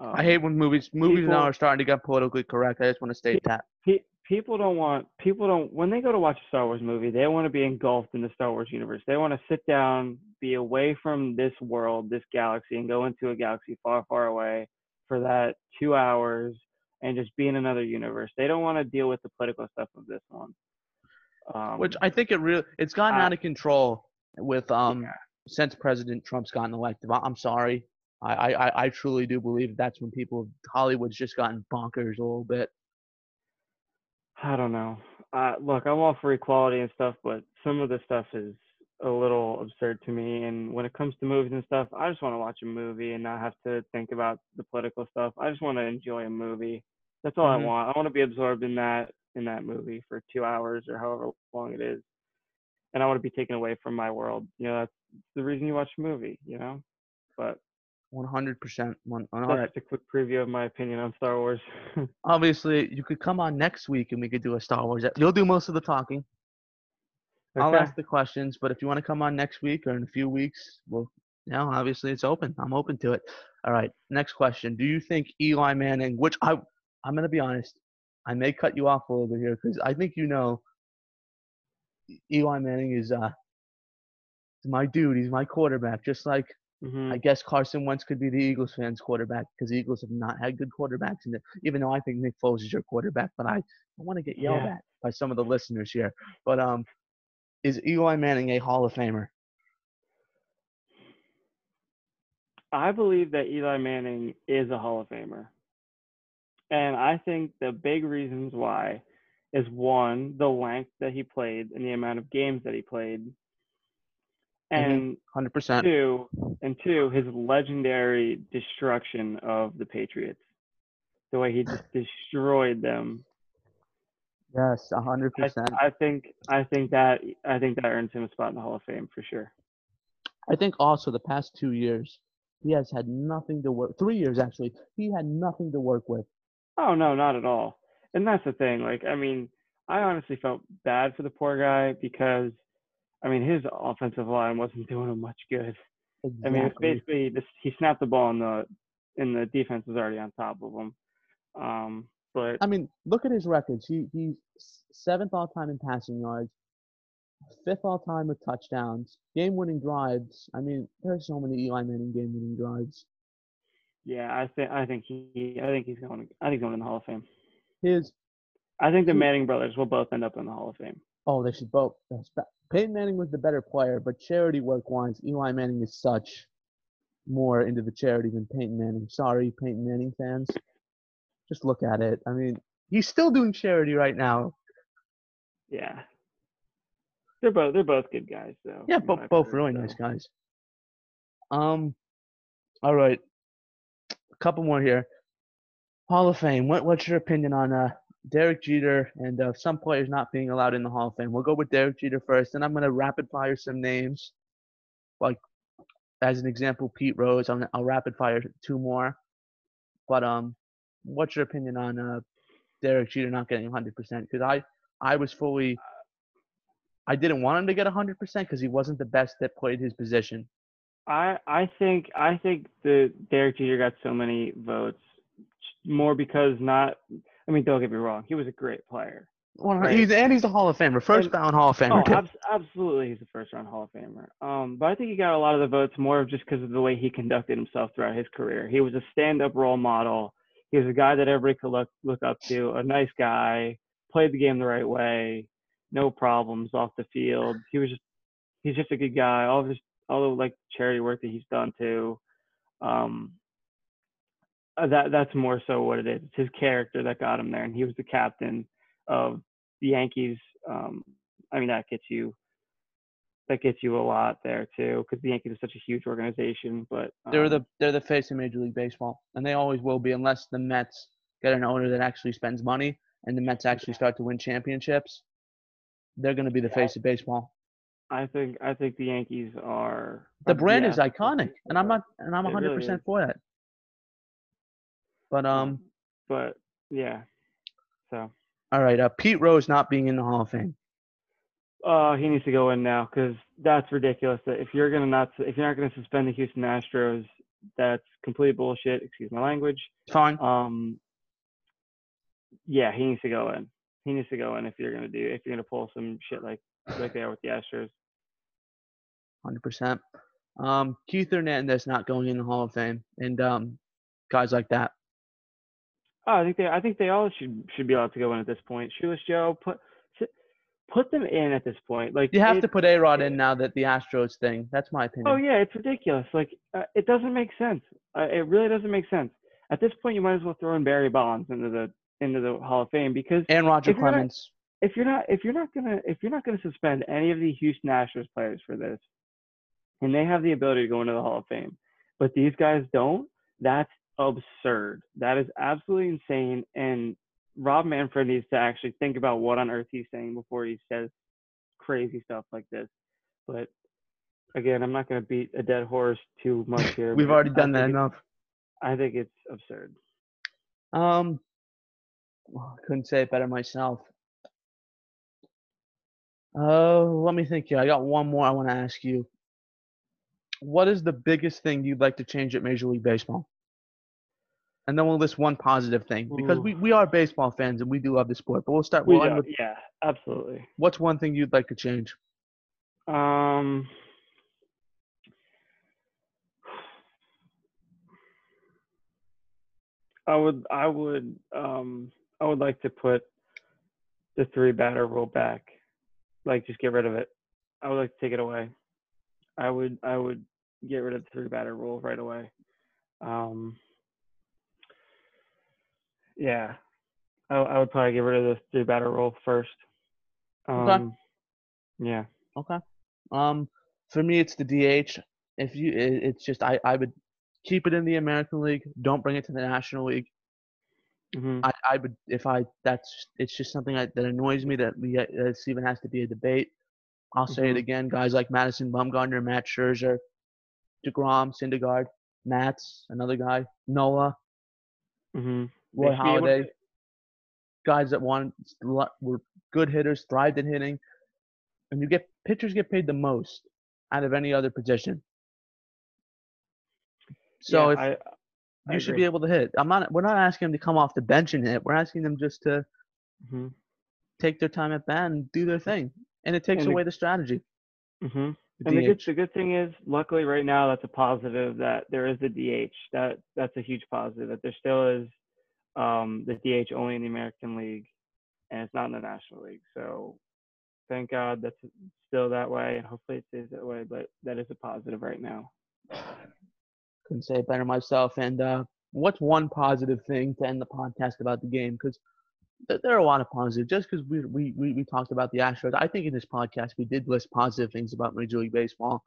Um, I hate when movies movies now are starting to get politically correct. I just want to state that. pe- people don't want people don't when they go to watch a Star Wars movie, they want to be engulfed in the Star Wars universe. They want to sit down, be away from this world, this galaxy, and go into a galaxy far, far away for that two hours and just be in another universe. They don't want to deal with the political stuff of this one. Um, Which I think it really it's gotten uh, out of control with um yeah. since President Trump's gotten elected. I'm sorry. I, I, I- I truly do believe that's when people Hollywood's just gotten bonkers a little bit. I don't know. Uh, look, I'm all for equality and stuff, but some of the stuff is a little absurd to me. And when it comes to movies and stuff, I just want to watch a movie and not have to think about the political stuff. I just want to enjoy a movie. That's all Mhm. I want. I want to be absorbed in that in that movie for two hours or however long it is, and I want to be taken away from my world. You know, that's the reason you watch a movie. You know, but 100%. One, all that's right. just a quick preview of my opinion on Star Wars. Obviously, you could come on next week and we could do a Star Wars. You'll do most of the talking. I'll ask the questions, but if you want to come on next week or in a few weeks, well, you know, obviously it's open. I'm open to it. All right. Next question. Do you think Eli Manning, which I, I'm going to be honest, I may cut you off a little bit here because I think you know Eli Manning is uh, my dude. He's my quarterback. Just like Mhm. I guess Carson Wentz could be the Eagles fans' quarterback because the Eagles have not had good quarterbacks. And even though I think Nick Foles is your quarterback, but I, I want to get yelled Yeah. at by some of the listeners here. But um, is Eli Manning a Hall of Famer? I believe that Eli Manning is a Hall of Famer. And I think the big reasons why is one, the length that he played and the amount of games that he played. Mm-hmm. And Hundred percent. two, and two, his legendary destruction of the Patriots. The way he just destroyed them. Yes, hundred percent. I think I think that I think that earns him a spot in the Hall of Fame for sure. I think also the past two years he has had nothing to work. Three years actually, he had nothing to work with. Oh no, not at all. And that's the thing. Like, I mean, I honestly felt bad for the poor guy because, I mean, his offensive line wasn't doing him much good. Exactly. I mean, it's basically this, he snapped the ball and the and the defense was already on top of him. Um, but I mean, look at his records. He he's seventh all time in passing yards, fifth all time with touchdowns, game winning drives. I mean, there's so many Eli Manning game winning drives. yeah, I think I think he I think he's going I think he's going in the Hall of Fame. His I think the Manning brothers will both end up in the Hall of Fame. oh, they should both. Peyton Manning was the better player, but charity work wise, Eli Manning is such more into the charity than Peyton Manning. Sorry, Peyton Manning fans. Just look at it. I mean, he's still doing charity right now. Yeah. They're both they're both good guys though. Yeah, both both heard, really so. nice guys. Um, all right, a couple more here. Hall of Fame. What what's your opinion on uh Derek Jeter and uh, some players not being allowed in the Hall of Fame? We'll go with Derek Jeter first, and I'm gonna rapid fire some names. Like as an example, Pete Rose. I'm, I'll rapid fire two more. But um, what's your opinion on uh Derek Jeter not getting 100%? Because I I was fully I didn't want him to get 100% because he wasn't the best that played his position. I I think I think the Derek Jeter got so many votes more because not I mean don't get me wrong he was a great player Well, Right. he's and he's a Hall of Famer, first And- ballot Hall of Famer. oh abs- absolutely he's a first round Hall of Famer um but I think he got a lot of the votes more of just because of the way he conducted himself throughout his career he was a stand up role model he was a guy that everybody could look look up to a nice guy played the game the right way no problems off the field he was just he's just a good guy all of his all the like charity work that he's done too um uh, that that's more so what it is. It's his character that got him there, and he was the captain of the Yankees. Um, I mean, that gets you that gets you a lot there too, because the Yankees are such a huge organization. But they're um, the they're the face of Major League Baseball, and they always will be unless the Mets get an owner that actually spends money and the Mets actually start to win championships. They're going to be the face of baseball. I think I think the Yankees are The brand yeah, is iconic, and I'm not and I'm 100 really percent for that. But um, But yeah, so all right, uh, Pete Rose not being in the Hall of Fame. Uh, he needs to go in now because that's ridiculous. That if you're gonna not if you're not gonna suspend the Houston Astros, that's complete bullshit. Excuse my language. Fine. Um, yeah, he needs to go in. He needs to go in if you're gonna do if you're gonna pull some shit like like they are with the Astros. Hundred percent. Um, Keith Hernandez not going in the Hall of Fame, and um, guys like that. Oh, I think they I think they all should should be allowed to go in at this point. Shoeless Joe, put put them in at this point. Like You have it- to put A Rod in now that the Astros thing. That's my opinion. Oh yeah, it's ridiculous. Like uh, it doesn't make sense. Uh, it really doesn't make sense. At this point, you might as well throw in Barry Bonds into the into the Hall of Fame because And Roger If you're not- Clemens. if you're not if you're not gonna if you're not gonna suspend any of the Houston Astros players for this, and they have the ability to go into the Hall of Fame, but these guys don't, that's absurd. That is absolutely insane. And Rob Manfred needs to actually think about what on earth he's saying before he says crazy stuff like this. But again, I'm not gonna beat a dead horse too much here. We've already done that enough. I think it's absurd. Um, well, I couldn't say it better myself. Oh, let me think here. I got one more I want to ask you. What is the biggest thing you'd like to change at Major League Baseball? And then we'll list one positive thing because Ooh. we, we are baseball fans and we do love the sport. But we'll start. We We'll end with yeah, absolutely. what's one thing you'd like to change? Um, I would, I would, um, I would like to put the three batter rule back. Like, just get rid of it. I would like to take it away. I would, I would get rid of the three batter rule right away. Um, yeah, I, I would probably get rid of the three batter rule first. Okay. Um, yeah. Okay. Um, for me, it's the DH. If you, it, it's just I, I would keep it in the American League. Don't bring it to the National League. hmm I, I would if I that's it's just something I, that annoys me that we uh, this even has to be a debate. I'll say it Mhm. again, guys like Madison Bumgarner, Matt Scherzer, Degrom, Syndergaard, Matz, another guy, Noah, hmm Roy They should be able Halladay. to- guys that want were good hitters, thrived in hitting, and you get pitchers get paid the most out of any other position. So yeah, if I, I you should be able to hit, I'm not. We're not asking them to come off the bench and hit. We're asking them just to hmm take their time at bat and do their thing, and it takes And away the strategy. hmm the And the good the good thing is, luckily, right now, that's a positive that there is the DH. That that's a huge positive. That there still is um, the DH only in the American League, and it's not in the National League. So thank God that's still that way, and hopefully it stays that way. But that is a positive right now. couldn't say it better myself. And uh, what's one positive thing to end the podcast about the game? Because th- there are a lot of positives. Just because we, we we we talked about the Astros, I think in this podcast we did list positive things about Major League Baseball.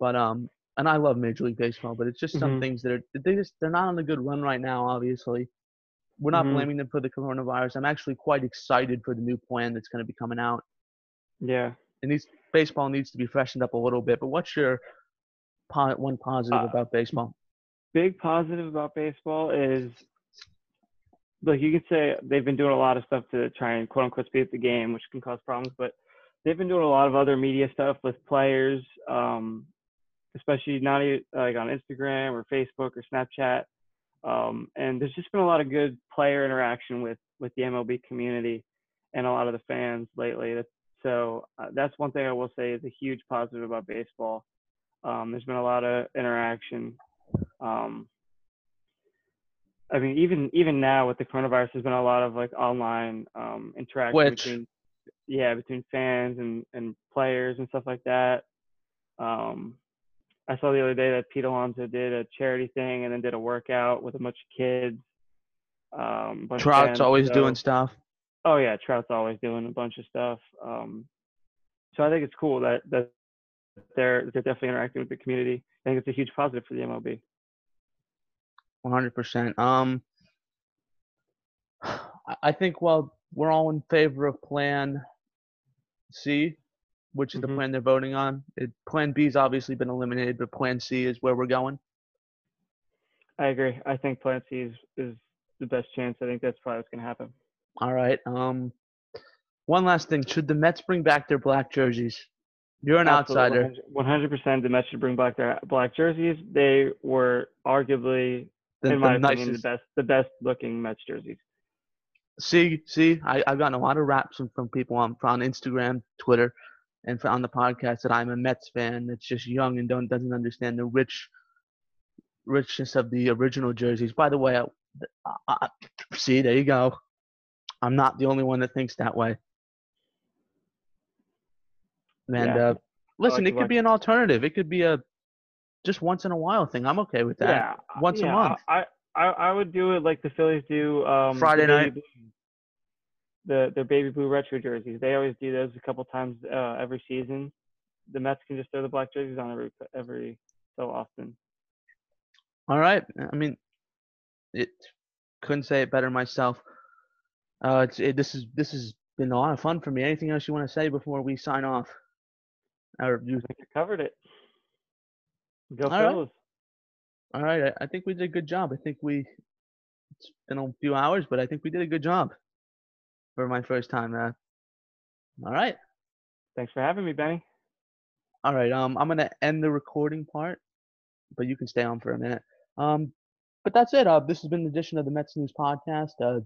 But um, and I love Major League Baseball, but it's just some Mhm. things that are they just they're not on a good run right now. Obviously, we're not Mhm. blaming them for the coronavirus. I'm actually quite excited for the new plan that's going to be coming out. Yeah. And these baseball needs to be freshened up a little bit. But what's your po- one positive Uh, about baseball? big positive about baseball is like you could say they've been doing a lot of stuff to try and quote unquote speed up the game, which can cause problems, but they've been doing a lot of other media stuff with players, um, especially not e- like on Instagram or Facebook or Snapchat. Um, and there's just been a lot of good player interaction with with the MLB community and a lot of the fans lately. That's, so uh, that's one thing I will say is a huge positive about baseball. Um, there's been a lot of interaction. Um, I mean, even even now with the coronavirus, there's been a lot of like online um, interaction Which- between yeah between fans and and players and stuff like that. Um, I saw the other day that Pete Alonso did a charity thing and then did a workout with a bunch of kids. Um, bunch Trout's fans, always so- doing stuff. Oh yeah, Trout's always doing a bunch of stuff. Um, so I think it's cool that that they're they're definitely interacting with the community. I think it's a huge positive for the MLB. One hundred percent. Um, I- I think well, we're all in favor of Plan C, which is the Mhm. plan they're voting on. It, plan B has obviously been eliminated, but Plan C is where we're going. I agree. I think Plan C is, is the best chance. I think that's probably what's going to happen. All right. Um, one last thing: should the Mets bring back their black jerseys? You're an outsider. One hundred percent. The Mets should bring back their black jerseys. They were arguably, The, in my the opinion, the best the best looking Mets jerseys. See, see, I, I've gotten a lot of raps from, from people on on Instagram, Twitter, and on the podcast that I'm a Mets fan that's just young and don't doesn't understand the rich richness of the original jerseys. By the way, I, I, I- see, there you go. I'm not the only one that thinks that way. And Yeah. uh, listen, like it could be an alternative. It could be a just once in a while thing. I'm okay with that. Yeah, once a yeah, month. I, I I would do it like the Phillies do. Um, Friday night. blue- The the baby blue retro jerseys. They always do those a couple times uh, every season. The Mets can just throw the black jerseys on every every so often. All right. I mean, it couldn't say it better myself. Uh, it's it, this is this has been a lot of fun for me. Anything else you want to say before we sign off? Or you, I think I covered it. Go All right. All right. I, I think we did a good job. I think we. It's been a few hours, but I think we did a good job for my first time. Uh, all right. Thanks for having me, Benny. All right. Um, I'm gonna end the recording part, but you can stay on for a minute. Um, but that's it. Uh, this has been an edition of the Mets News Podcast. Uh,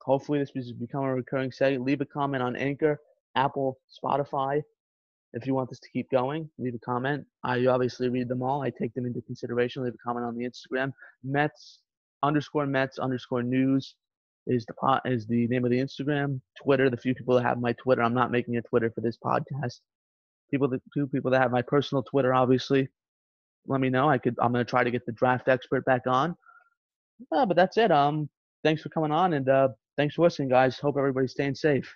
hopefully this has become a recurring segment. Leave a comment on Anchor, Apple, Spotify. If you want this to keep going, leave a comment. I obviously read them all. I take them into consideration. Leave a comment on the Instagram. Mets underscore Mets underscore news is the pot is the name of the Instagram. Twitter. The few people that have my Twitter. I'm not making a Twitter for this podcast people two people that have my personal Twitter, obviously. Let me know. I could. I'm gonna try to get the draft expert back on. Uh, but that's it. Um, thanks for coming on, and uh, thanks for listening, guys. Hope everybody's staying safe.